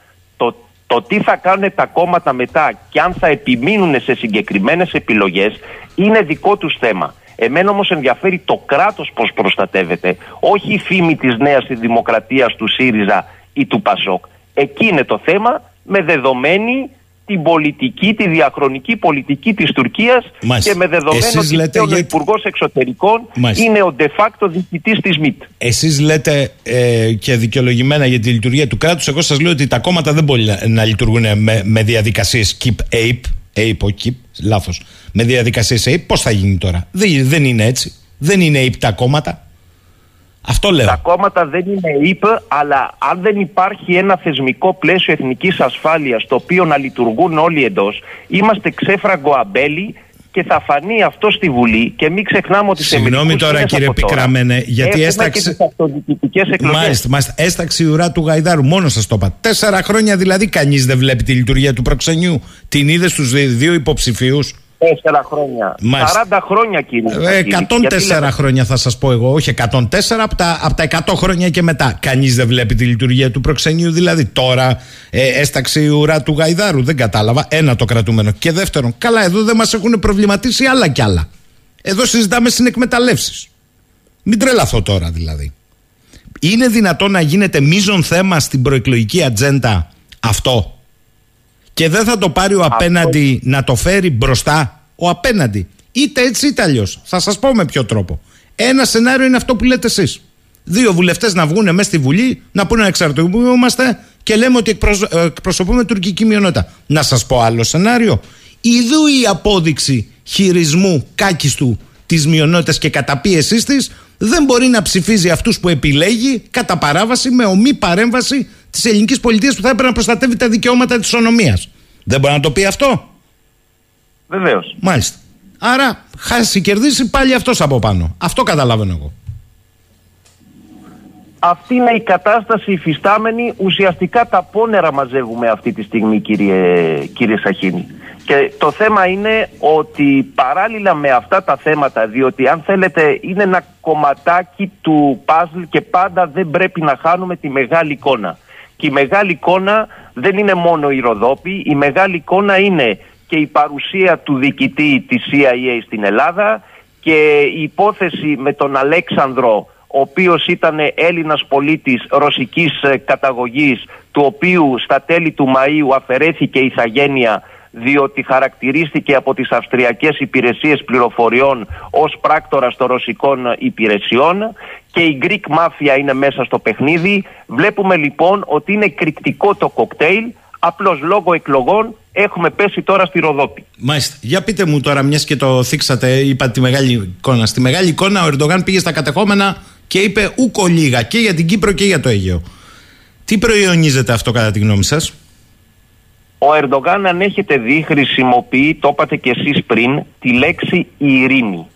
Το τι θα κάνουν τα κόμματα μετά και αν θα επιμείνουν σε συγκεκριμένες επιλογές είναι δικό τους θέμα. Εμένα όμως ενδιαφέρει το κράτος πώς προστατεύεται, όχι η φήμη της νέας δημοκρατίας του ΣΥΡΙΖΑ ή του ΠΑΣΟΚ. Εκεί είναι το θέμα με δεδομένη την πολιτική, τη διαχρονική πολιτική της Τουρκίας και με δεδομένο ότι λέτε ο υπουργός Εξωτερικών είναι ο de facto διοικητής της ΜΙΤ. Εσείς λέτε ε, και δικαιολογημένα για τη λειτουργία του κράτους, εγώ σας λέω ότι τα κόμματα δεν μπορεί να λειτουργούν με, με διαδικασίες keep ape, ape keep, λάθος, με διαδικασίες ape, πώς θα γίνει τώρα; Δεν, δεν είναι έτσι, δεν είναι ape τα κόμματα. Αυτό λέω. Τα κόμματα δεν είναι ύπ, αλλά αν δεν υπάρχει ένα θεσμικό πλαίσιο εθνικής ασφάλειας το οποίο να λειτουργούν όλοι εντός, είμαστε ξέφραγκο αμπέλι και θα φανεί αυτό στη Βουλή και μην ξεχνάμε ότι σε Συγγνώμη τώρα κύριε Πικραμένε, γιατί έσταξε. Μάλιστα, μάλιστα, έσταξε η ουρά του Γαϊδάρου. Μόνο σας το είπα. Τέσσερα χρόνια δηλαδή κανείς δεν βλέπει τη λειτουργία του προξενιού. Την είδε στους δύο υποψηφίους. 4 χρόνια. Μάλιστα. 40 χρόνια κύριε. 104 ε, χρόνια θα σας πω εγώ, όχι 104 από τα, από τα 100 χρόνια και μετά. Κανείς δεν βλέπει τη λειτουργία του προξενείου. Δηλαδή τώρα ε, έσταξε η ουρά του Γαϊδάρου. Δεν κατάλαβα. Ένα το κρατούμενο. Και δεύτερον, καλά, εδώ δεν μας έχουν προβληματίσει άλλα κι άλλα. Εδώ συζητάμε συνεκμεταλλεύσεις. Μην τρελαθώ τώρα δηλαδή. Είναι δυνατόν να γίνεται μείζον θέμα στην προεκλογική ατζέντα αυτό; Και δεν θα το πάρει ο απέναντι να το φέρει μπροστά ο απέναντι. Είτε έτσι είτε αλλιώς. Θα σας πω με ποιο τρόπο. Ένα σενάριο είναι αυτό που λέτε εσείς. Δύο βουλευτές να βγουν μέσα στη Βουλή να πούνε να εξαρτηθούμαστε και λέμε ότι εκπροσωπούμε τουρκική μειονότητα. Να σας πω άλλο σενάριο. Ιδού η απόδειξη χειρισμού κάκιστου της μειονότητας και καταπίεσής της δεν μπορεί να ψηφίζει αυτούς που επιλέγει κατά παράβαση με ομή παρέμβαση της ελληνικής πολιτείας που θα έπρεπε να προστατεύει τα δικαιώματα της ονομίας. Δεν μπορεί να το πει αυτό. Βεβαίως. Μάλιστα. Άρα, χάσει κερδίσει πάλι αυτός από πάνω. Αυτό καταλαβαίνω εγώ. Αυτή είναι η κατάσταση υφιστάμενη. Ουσιαστικά τα πόνερα μαζεύουμε αυτή τη στιγμή, κύριε, κύριε Σαχίνη. Και το θέμα είναι ότι παράλληλα με αυτά τα θέματα, διότι αν θέλετε είναι ένα κομματάκι του παζλ και πάντα δεν πρέπει να χάνουμε τη μεγάλη εικόνα. Και η μεγάλη εικόνα δεν είναι μόνο η Ροδόπη, η μεγάλη εικόνα είναι και η παρουσία του διοικητή της CIA στην Ελλάδα και η υπόθεση με τον Αλέξανδρο ο οποίος ήταν Έλληνας πολίτης ρωσικής ε, καταγωγής του οποίου στα τέλη του Μαΐου αφαιρέθηκε η ηθαγένεια διότι χαρακτηρίστηκε από τις Αυστριακές Υπηρεσίες Πληροφοριών ως πράκτορα των ρωσικών υπηρεσιών και η Greek Mafia είναι μέσα στο παιχνίδι. Βλέπουμε λοιπόν ότι είναι κριτικό το κοκτέιλ, απλώς λόγω εκλογών έχουμε πέσει τώρα στη Ροδόπη. Μάλιστα. Για πείτε μου τώρα, μιας και το θίξατε, είπα τη μεγάλη εικόνα. Στη μεγάλη εικόνα ο Ερντογάν πήγε στα κατεχόμενα και είπε ούκο λίγα και για την Κύπρο και για το Αίγαιο. Τι προϊονίζεται αυτό κατά τη γνώμη σας; Ο Ερντογάν αν έχετε δει χρησιμοποιεί, το είπατε και εσείς πριν, τη λέξη ειρήνη.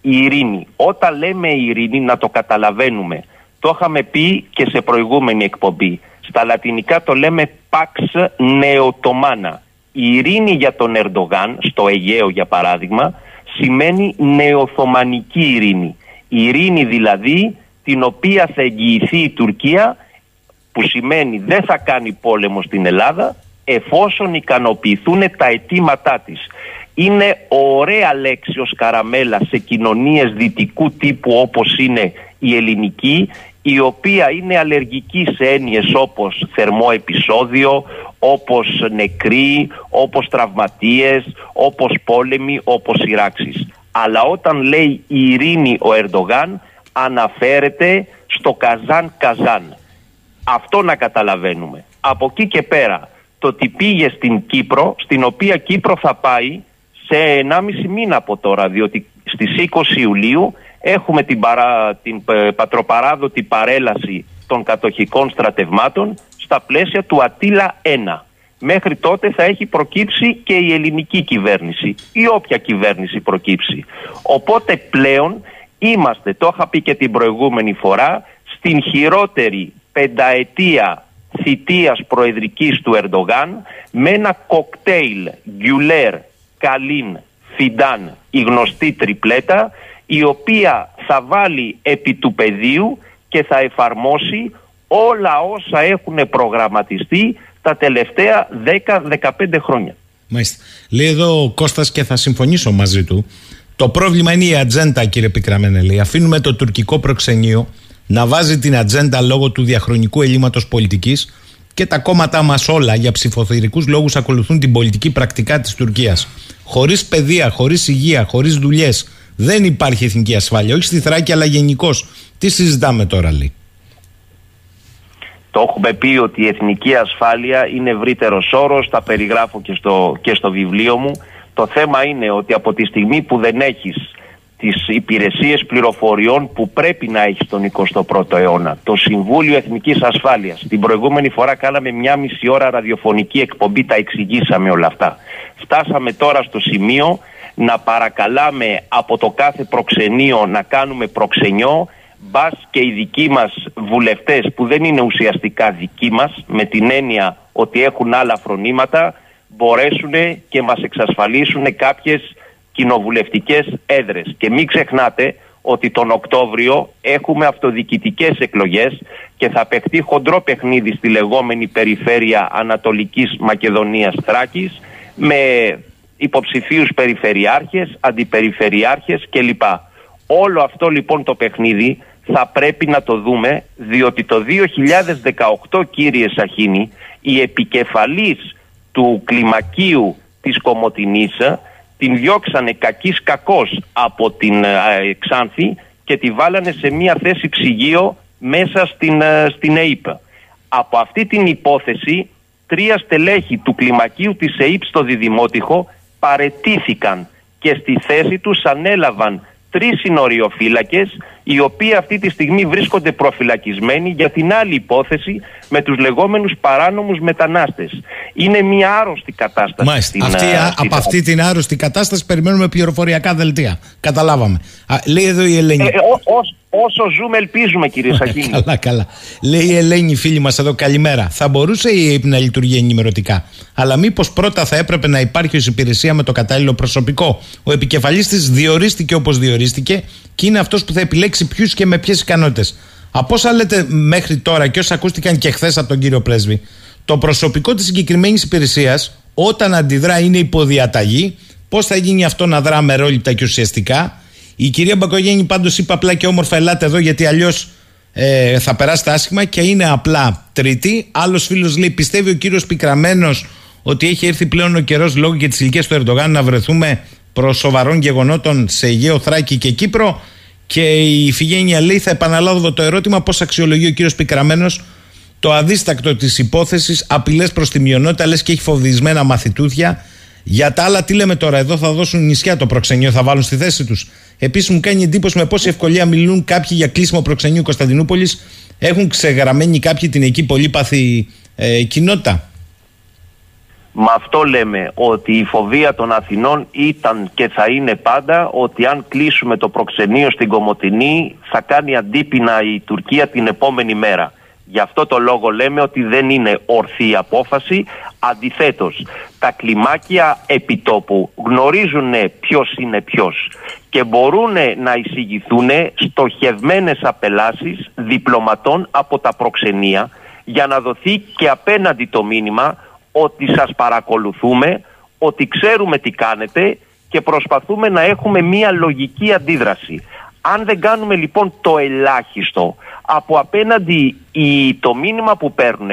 Η ειρήνη. Όταν λέμε ειρήνη να το καταλαβαίνουμε. Το είχαμε πει και σε προηγούμενη εκπομπή. Στα λατινικά το λέμε Pax Neotomana. Η ειρήνη για τον Ερντογάν, στο Αιγαίο για παράδειγμα, σημαίνει νεοθωμανική ειρήνη. Η ειρήνη δηλαδή την οποία θα εγγυηθεί η Τουρκία που σημαίνει δεν θα κάνει πόλεμο στην Ελλάδα εφόσον ικανοποιηθούν τα αιτήματά της. Είναι ωραία λέξη ως καραμέλα σε κοινωνίες δυτικού τύπου όπως είναι η ελληνική η οποία είναι αλλεργική σε έννοιες όπως θερμό επεισόδιο, όπως νεκροί, όπως τραυματίες, όπως πόλεμοι, όπως σειράξεις. Αλλά όταν λέει η ειρήνη ο Ερντογάν αναφέρεται στο Καζάν Καζάν. Αυτό να καταλαβαίνουμε. Από εκεί και πέρα το ότι πήγε στην Κύπρο, στην οποία Κύπρο θα πάει σε 1,5 μήνα από τώρα, διότι στις 20 Ιουλίου έχουμε την, παρά, την ε, πατροπαράδοτη παρέλαση των κατοχικών στρατευμάτων στα πλαίσια του Ατήλα 1. Μέχρι τότε θα έχει προκύψει και η ελληνική κυβέρνηση ή όποια κυβέρνηση προκύψει. Οπότε πλέον είμαστε, το είχα πει και την προηγούμενη φορά, στην χειρότερη πενταετία θητείας προεδρικής του Ερντογάν με ένα κοκτέιλ Γκιουλέρ, Καλίν, Φιντάν, η γνωστή τριπλέτα η οποία θα βάλει επί του πεδίου και θα εφαρμόσει όλα όσα έχουν προγραμματιστεί τα τελευταία 10-15 χρόνια. Μάλιστα. Λέει εδώ ο Κώστας και θα συμφωνήσω μαζί του. Το πρόβλημα είναι η ατζέντα, κύριε Πικραμένε. Λέει. Αφήνουμε το τουρκικό προξενείο να βάζει την ατζέντα λόγω του διαχρονικού ελλείμματος πολιτικής και τα κόμματά μας όλα για ψηφοθυρικού λόγους ακολουθούν την πολιτική πρακτικά της Τουρκίας. Χωρίς παιδεία, χωρίς υγεία, χωρίς δουλειές δεν υπάρχει εθνική ασφάλεια. Όχι στη Θράκη, αλλά γενικώς. Τι συζητάμε τώρα, λέει. Το έχουμε πει ότι η εθνική ασφάλεια είναι ευρύτερος όρος, τα περιγράφω και στο, και στο βιβλίο μου. Το θέμα είναι ότι από τη στιγμή που δεν έχεις τις υπηρεσίες πληροφοριών που πρέπει να έχει τον 21ο αιώνα. Το Συμβούλιο Εθνικής Ασφάλειας. Την προηγούμενη φορά κάναμε μια μισή ώρα ραδιοφωνική εκπομπή, τα εξηγήσαμε όλα αυτά. Φτάσαμε τώρα στο σημείο να παρακαλάμε από το κάθε προξενείο να κάνουμε προξενιό μπας και οι δικοί μας βουλευτές που δεν είναι ουσιαστικά δικοί μας με την έννοια ότι έχουν άλλα φρονήματα μπορέσουν και μας εξασφαλίσουν κάποιες κοινοβουλευτικές έδρες. Και μην ξεχνάτε ότι τον Οκτώβριο έχουμε αυτοδιοικητικές εκλογές και θα παιχτεί χοντρό παιχνίδι στη λεγόμενη περιφέρεια Ανατολικής Μακεδονίας Θράκης με υποψηφίους περιφερειάρχες, αντιπεριφερειάρχες κλπ. Όλο αυτό λοιπόν το παιχνίδι θα πρέπει να το δούμε διότι το 2018 κύριε Σαχίνη η επικεφαλής του κλιμακίου της Κομωτινής την διώξανε κακής κακός από την ε, Ξάνθη και τη βάλανε σε μια θέση ψυγείο μέσα στην, ε, στην ΕΙΠ. Από αυτή την υπόθεση τρία στελέχη του κλιμακίου της ΕΙΠ στο Διδημότυχο παρετήθηκαν και στη θέση τους ανέλαβαν τρεις συνοριοφύλακες οι οποίοι αυτή τη στιγμή βρίσκονται προφυλακισμένοι για την άλλη υπόθεση με τους λεγόμενους παράνομους μετανάστες. Είναι μια άρρωστη κατάσταση. Μάλιστα. αυτή, από αυτή την άρρωστη κατάσταση περιμένουμε πληροφοριακά δελτία. Καταλάβαμε. Α, λέει εδώ η Ελένη. Ε, όσο ζούμε ελπίζουμε κύριε Σακίνη. καλά, καλά. Λέει η Ελένη φίλη μας εδώ καλημέρα. Θα μπορούσε η ΕΕΠ να λειτουργεί ενημερωτικά. Αλλά μήπως πρώτα θα έπρεπε να υπάρχει ως υπηρεσία με το κατάλληλο προσωπικό. Ο επικεφαλής της διορίστηκε όπως διορίστηκε και είναι αυτός που θα επιλέξει ποιους και με ποιες ικανότητες. Από όσα λέτε μέχρι τώρα και όσα ακούστηκαν και χθες από τον κύριο Πρέσβη, το προσωπικό της συγκεκριμένης υπηρεσίας, όταν αντιδρά, είναι υποδιαταγή. Πώς θα γίνει αυτό να δρά μερόληπτα και ουσιαστικά. Η κυρία Μπακογέννη πάντως είπε απλά και όμορφα, ελάτε εδώ γιατί αλλιώς ε, θα περάσετε άσχημα και είναι απλά τρίτη. Άλλος φίλος λέει: Πιστεύει ο κύριος Πικραμένος ότι έχει έρθει πλέον ο καιρός λόγω και της ηλικίας του Ερντογάν να βρεθούμε προς σοβαρών γεγονότων σε Αιγαίο, Θράκη και Κύπρο. Και η Φιγένεια λέει: Θα επαναλάβω το ερώτημα πώς αξιολογεί ο κύριος Πικραμένος το αδίστακτο της υπόθεσης, απειλές προς τη μειονότητα, λες και έχει φοβισμένα μαθητούδια. Για τα άλλα, τι λέμε τώρα, εδώ θα δώσουν νησιά το προξενείο, θα βάλουν στη θέση τους. Επίσης, μου κάνει εντύπωση με πόση ευκολία μιλούν κάποιοι για κλείσιμο προξενείου Κωνσταντινούπολης. Έχουν ξεγραμμένει κάποιοι την εκεί πολύπαθη ε, κοινότητα. Με αυτό λέμε ότι η φοβία των Αθηνών ήταν και θα είναι πάντα ότι αν κλείσουμε το προξενείο στην Κομωτινή θα κάνει αντίπεινα η Τουρκία την επόμενη μέρα. Γι' αυτό το λόγο λέμε ότι δεν είναι ορθή απόφαση. Αντιθέτως, τα κλιμάκια επιτόπου γνωρίζουν ποιος είναι ποιος και μπορούν να εισηγηθούν στοχευμένες απελάσεις διπλωματών από τα προξενία για να δοθεί και απέναντι το μήνυμα ότι σας παρακολουθούμε, ότι ξέρουμε τι κάνετε και προσπαθούμε να έχουμε μία λογική αντίδραση. Αν δεν κάνουμε λοιπόν το ελάχιστο από απέναντι η, το μήνυμα που παίρνουν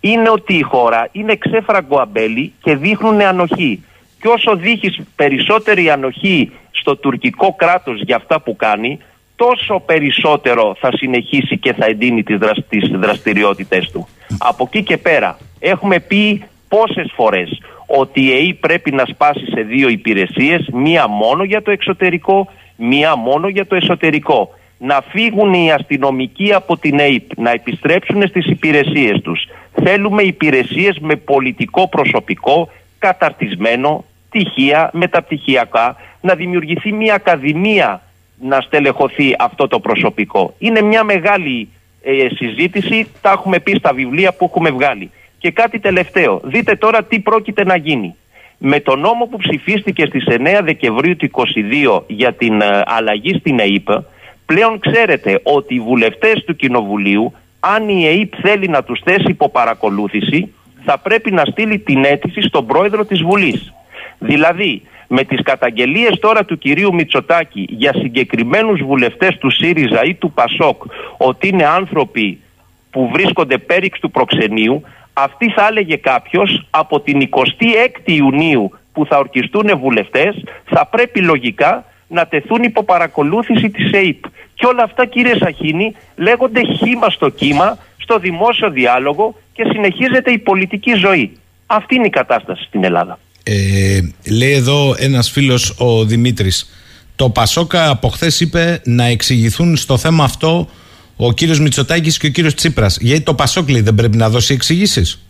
είναι ότι η χώρα είναι ξέφραγκο αμπέλι και δείχνουν ανοχή. Και όσο δείχνεις περισσότερη ανοχή στο τουρκικό κράτος για αυτά που κάνει, τόσο περισσότερο θα συνεχίσει και θα εντείνει τις, τις δραστηριότητες του. Από εκεί και πέρα έχουμε πει πόσες φορές ότι η ΕΕ πρέπει να σπάσει σε δύο υπηρεσίες, μία μόνο για το εξωτερικό, μία μόνο για το εσωτερικό. Να φύγουν οι αστυνομικοί από την ΕΕΠ, να επιστρέψουν στις υπηρεσίες τους. Θέλουμε υπηρεσίες με πολιτικό προσωπικό, καταρτισμένο, τυχεία, μεταπτυχιακά, να δημιουργηθεί μια ακαδημία να στελεχωθεί αυτό το προσωπικό. Είναι μια μεγάλη ε, συζήτηση, τα έχουμε πει στα βιβλία που έχουμε βγάλει. Και κάτι τελευταίο. Δείτε τώρα τι πρόκειται να γίνει. Με τον νόμο που ψηφίστηκε στις 9 Δεκεμβρίου του 2022 για την ε, αλλαγή στην ΕΕΠ, πλέον ξέρετε ότι οι βουλευτές του Κοινοβουλίου, αν η ΕΕΠ θέλει να τους θέσει υπό παρακολούθηση, θα πρέπει να στείλει την αίτηση στον πρόεδρο της Βουλής. Δηλαδή, με τις καταγγελίες τώρα του κυρίου Μητσοτάκη για συγκεκριμένους βουλευτές του ΣΥΡΙΖΑ ή του ΠΑΣΟΚ ότι είναι άνθρωποι που βρίσκονται πέριξ του προξενείου, αυτής θα έλεγε κάποιος από την 26η Ιουνίου που θα ορκιστούν βουλευτές θα πρέπει λογικά να τεθούν υπό παρακολούθηση της ΕΕΠ. Και όλα αυτά κύριε Σαχίνη λέγονται χήμα στο κύμα, στο δημόσιο διάλογο και συνεχίζεται η πολιτική ζωή. Αυτή είναι η κατάσταση στην Ελλάδα. Ε, λέει εδώ ένας φίλος ο Δημήτρης το Πασόκα από χθες είπε να εξηγηθούν στο θέμα αυτό ο κύριος Μητσοτάκης και ο κύριος Τσίπρας γιατί το Πασόκλη δεν πρέπει να δώσει εξηγήσεις;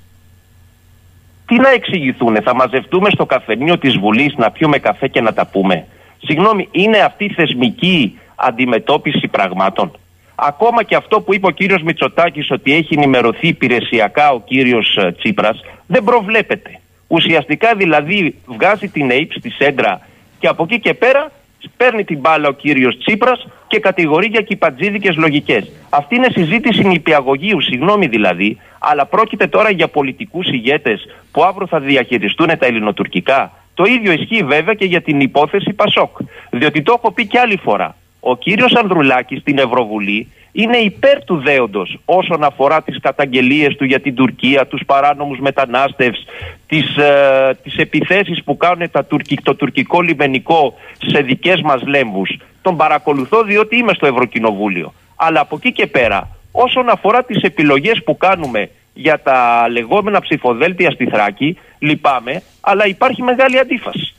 Τι να εξηγηθούν, θα μαζευτούμε στο καφενείο της Βουλής να πιούμε καφέ και να τα πούμε. Συγγνώμη, είναι αυτή η θεσμική αντιμετώπιση πραγμάτων. Ακόμα και αυτό που είπε ο κύριος Μητσοτάκης ότι έχει ενημερωθεί υπηρεσιακά ο κύριος ε, Τσίπρας δεν προβλέπεται. Ουσιαστικά δηλαδή βγάζει την ΑΕΠ στη σέντρα και από εκεί και πέρα παίρνει την μπάλα ο κύριος Τσίπρας και κατηγορεί για κυπατζίδικες λογικές. Αυτή είναι συζήτηση νηπιαγωγείου, συγγνώμη δηλαδή, αλλά πρόκειται τώρα για πολιτικούς ηγέτες που αύριο θα διαχειριστούν τα ελληνοτουρκικά. Το ίδιο ισχύει βέβαια και για την υπόθεση Πασόκ. Διότι το έχω πει και άλλη φορά. Ο κύριος Ανδρουλάκης στην Ευρωβουλή είναι υπέρ του δέοντος όσον αφορά τις καταγγελίες του για την Τουρκία, τους παράνομους μετανάστευς, τις, ε, τις επιθέσεις που κάνουν τα το τουρκικό λιμενικό σε δικές μας λέμβους. Τον παρακολουθώ διότι είμαι στο Ευρωκοινοβούλιο. Αλλά από εκεί και πέρα, όσον αφορά τις επιλογές που κάνουμε για τα λεγόμενα ψηφοδέλτια στη Θράκη, λυπάμαι, αλλά υπάρχει μεγάλη αντίφαση.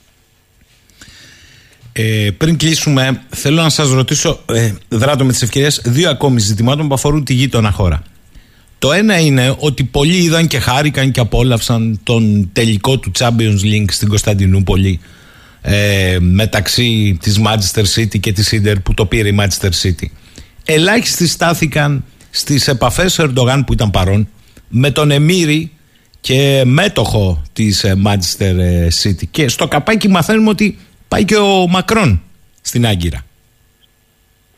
Ε, πριν κλείσουμε, θέλω να σας ρωτήσω, ε, δράτω με τις ευκαιρίες, δύο ακόμη ζητημάτων που αφορούν τη γείτονα χώρα. Το ένα είναι ότι πολλοί είδαν και χάρηκαν και απόλαυσαν τον τελικό του Champions League στην Κωνσταντινούπολη ε, μεταξύ της Manchester City και της Inter που το πήρε η Manchester City. Ελάχιστοι στάθηκαν στις επαφές Ερντογάν που ήταν παρόν με τον Εμμύρη και μέτοχο της ε, Manchester ε, City και στο καπάκι μαθαίνουμε ότι πάει και ο Μακρόν στην Άγκυρα.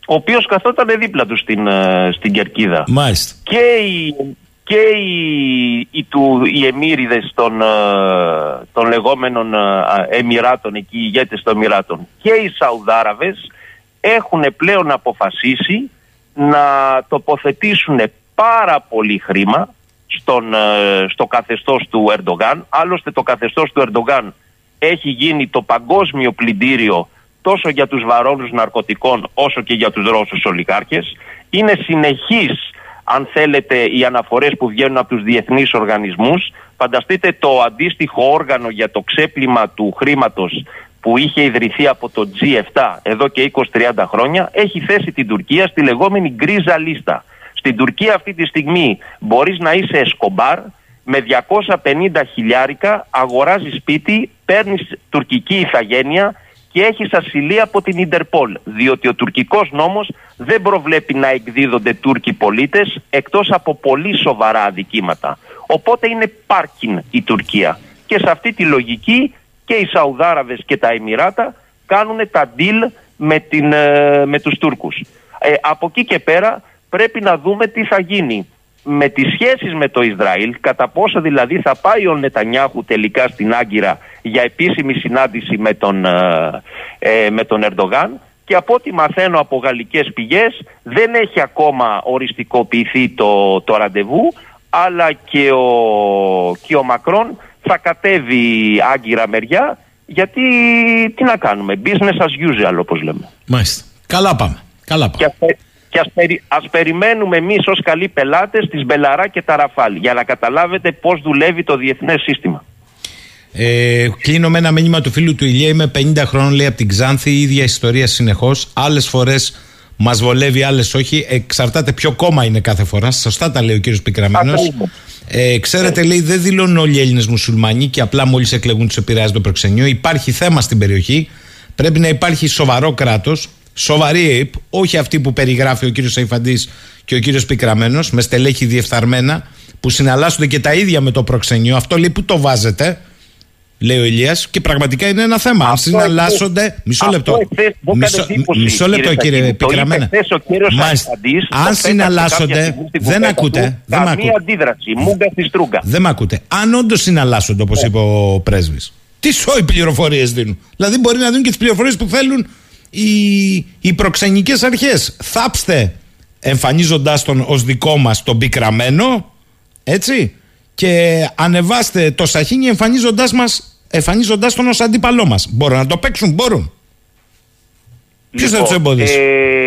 Ο οποίος καθόταν δίπλα του στην, ε, στην Κερκίδα. Μάλιστα. Και οι, και οι, οι, του, οι εμμύριδες των, ε, των λεγόμενων ε, Εμμυράτων, εκεί οι ηγέτες των Εμμυράτων και οι Σαουδάραβες έχουν πλέον αποφασίσει να τοποθετήσουν πάρα πολύ χρήμα στον, στο καθεστώς του Ερντογάν. Άλλωστε το καθεστώς του Ερντογάν έχει γίνει το παγκόσμιο πλυντήριο τόσο για τους βαρόνους ναρκωτικών όσο και για τους Ρώσους ολιγάρχες. Είναι συνεχής, αν θέλετε, οι αναφορές που βγαίνουν από τους διεθνείς οργανισμούς. Φανταστείτε το αντίστοιχο όργανο για το ξέπλυμα του χρήματος που είχε ιδρυθεί από το G7 εδώ και 20-30 χρόνια, έχει θέσει την Τουρκία στη λεγόμενη γκρίζα λίστα. Στην Τουρκία αυτή τη στιγμή μπορείς να είσαι εσκομπάρ, με 250 χιλιάρικα αγοράζει σπίτι, παίρνεις τουρκική ηθαγένεια και έχεις ασυλία από την Ιντερπολ. Διότι ο τουρκικός νόμος δεν προβλέπει να εκδίδονται Τούρκοι πολίτες εκτός από πολύ σοβαρά αδικήματα. Οπότε είναι πάρκιν η Τουρκία. Και σε αυτή τη λογική και οι Σαουδάραβες και τα Εμμυράτα κάνουν τα deal με, την, ε, με τους Τούρκους. Ε, από εκεί και πέρα πρέπει να δούμε τι θα γίνει με τις σχέσεις με το Ισραήλ, κατά πόσο δηλαδή θα πάει ο Νετανιάχου τελικά στην Άγκυρα για επίσημη συνάντηση με τον, ε, ε, με τον Ερντογάν και από ό,τι μαθαίνω από γαλλικές πηγές δεν έχει ακόμα οριστικοποιηθεί το, το ραντεβού αλλά και ο, και ο Μακρόν θα κατέβει Άγκυρα μεριά γιατί τι να κάνουμε, business as usual όπως λέμε. Μάλιστα. Καλά πάμε. Καλά πάμε. Και ας, περι, ας περιμένουμε εμείς ως καλοί πελάτες τις Μπελαρά και τα Ραφάλ για να καταλάβετε πώς δουλεύει το διεθνές σύστημα. Ε, κλείνω με ένα μήνυμα του φίλου του Ηλία. Είμαι 50 χρόνων, λέει από την Ξάνθη. Η ίδια ιστορία συνεχώς. Άλλες φορές μας βολεύει, άλλες όχι. Εξαρτάται ποιο κόμμα είναι κάθε φορά. Σωστά τα λέει ο κύριος Πικραμένος. Ε, ξέρετε, λέει, δεν δηλώνουν όλοι οι Έλληνες μουσουλμανοί και απλά μόλις εκλεγούν τους επηρεάζει το προξενείο. Υπάρχει θέμα στην περιοχή. Πρέπει να υπάρχει σοβαρό κράτος σοβαρή ΑΕΠ, όχι αυτή που περιγράφει ο κύριος Σαϊφαντής και ο κύριος Πικραμένος, με στελέχη διεφθαρμένα, που συναλλάσσονται και τα ίδια με το προξενείο. Αυτό λέει που το βάζετε. λέει ο Ηλίας, και πραγματικά είναι ένα θέμα. Αν συναλλάσσονται. Μισό λεπτό. Μισό, μισό λεπτό, κύριε Πικραμένα. Αν συναλλάσσονται. Δεν ακούτε. Δεν με ακούτε. αντίδραση. Μούγκα στη στρούγκα. Δεν με ακούτε. Αν όντως συναλλάσσονται, όπως είπε ο πρέσβης, τι σόι πληροφορίες δίνουν. Δηλαδή, μπορεί να δίνουν και τις πληροφορίες που θέλουν οι, οι προξενικές αρχές. Θάψτε εμφανίζοντά τον ως δικό μας τον πικραμένο. Έτσι και ανεβάστε το σαχίνι εμφανίζοντάς, μας, εμφανίζοντάς τον ως αντίπαλό μας. Μπορούν να το παίξουν, μπορούν. Ποιος θα τους λοιπόν, εμποδίσει; Ε,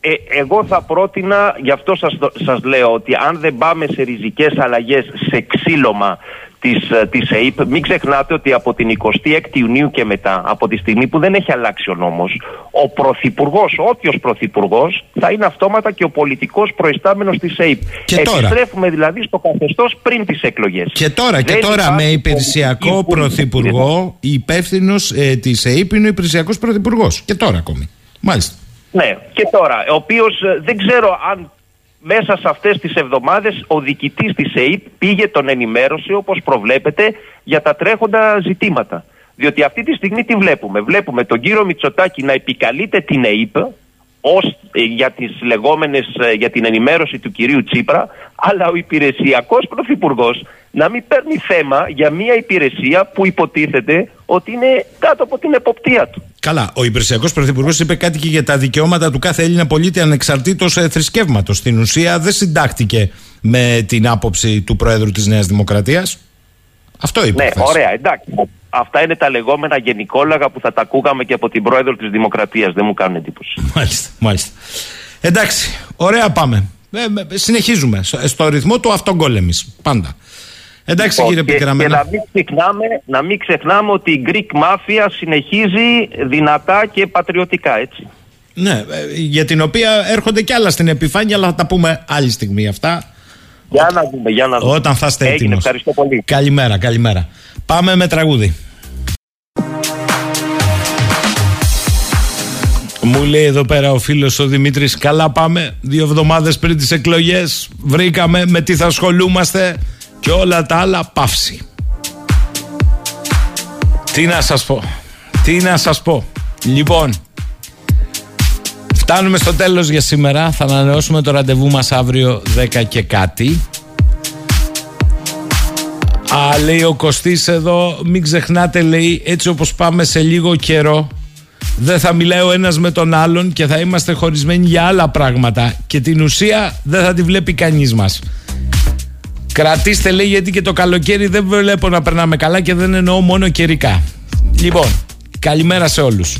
ε, εγώ θα πρότεινα, γι' αυτό σας, σας λέω ότι αν δεν πάμε σε ριζικές αλλαγές, σε ξύλωμα της, ε, της ΕΕΠ. Μην ξεχνάτε ότι από την 26η Ιουνίου και μετά, από τη στιγμή που δεν έχει αλλάξει ο νόμος, ο Πρωθυπουργός, όποιος Πρωθυπουργός, θα είναι αυτόματα και ο πολιτικός προϊστάμενος της ΕΕΠ. Και Επιστρέφουμε δηλαδή στο καθεστώς πριν τις εκλογές. Και τώρα, και τώρα με υπηρεσιακό Πρωθυπουργό, υπεύθυνος ε, της ΕΕΠ είναι ο υπηρεσιακός Πρωθυπουργός. Και τώρα ακόμη. Μάλιστα. Ναι, και τώρα, ο οποίος ε, δεν ξέρω αν μέσα σε αυτές τις εβδομάδες ο διοικητής της ΕΕΠ πήγε τον ενημέρωσε όπως προβλέπεται για τα τρέχοντα ζητήματα. Διότι αυτή τη στιγμή τι βλέπουμε; Βλέπουμε τον κύριο Μητσοτάκη να επικαλείται την ΕΕΠ ως, ε, για, τις λεγόμενες, ε, για την ενημέρωση του κυρίου Τσίπρα, αλλά ο υπηρεσιακός πρωθυπουργός να μην παίρνει θέμα για μια υπηρεσία που υποτίθεται ότι είναι κάτω από την εποπτεία του. Καλά, ο υπηρεσιακός πρωθυπουργός είπε κάτι και για τα δικαιώματα του κάθε Έλληνα πολίτη ανεξαρτήτως ε, θρησκεύματος. Στην ουσία δεν συντάχτηκε με την άποψη του Προέδρου της Νέας Δημοκρατίας. Αυτό είπε. Ναι, ωραία, εντάξει. Αυτά είναι τα λεγόμενα γενικόλαγα που θα τα ακούγαμε και από την πρόεδρο της Δημοκρατίας. Δεν μου κάνουν εντύπωση. Μάλιστα, μάλιστα. Εντάξει, ωραία πάμε. Ε, συνεχίζουμε στο ρυθμό του αυτογκόλεμης. Πάντα. Εντάξει λοιπόν, κύριε Πικραμένα. Και να μην, ξεχνάμε, να μην ξεχνάμε ότι η Greek Mafia συνεχίζει δυνατά και πατριωτικά, έτσι. Ναι, ε, για την οποία έρχονται κι άλλα στην επιφάνεια, αλλά θα τα πούμε άλλη στιγμή αυτά. Για να δούμε, για να δούμε. Όταν θα είστε έτοιμοι. Ευχαριστώ πολύ. Καλημέρα, καλημέρα. Πάμε με τραγούδι. Μου λέει εδώ πέρα ο φίλος ο Δημήτρης Καλά πάμε Δύο εβδομάδες πριν τις εκλογές Βρήκαμε με τι θα ασχολούμαστε Και όλα τα άλλα παύση. Τι να σας πω. Τι να σας πω. Λοιπόν Φτάνουμε στο τέλος για σήμερα. Θα ανανεώσουμε το ραντεβού μας αύριο 10 και κάτι. Α, λέει ο Κωστής εδώ, μην ξεχνάτε λέει, έτσι όπως πάμε σε λίγο καιρό, δεν θα μιλάει ο ένας με τον άλλον και θα είμαστε χωρισμένοι για άλλα πράγματα. Και την ουσία δεν θα τη βλέπει κανείς μας. Κρατήστε λέει γιατί και το καλοκαίρι δεν βλέπω να περνάμε καλά και δεν εννοώ μόνο καιρικά. Λοιπόν, καλημέρα σε όλους.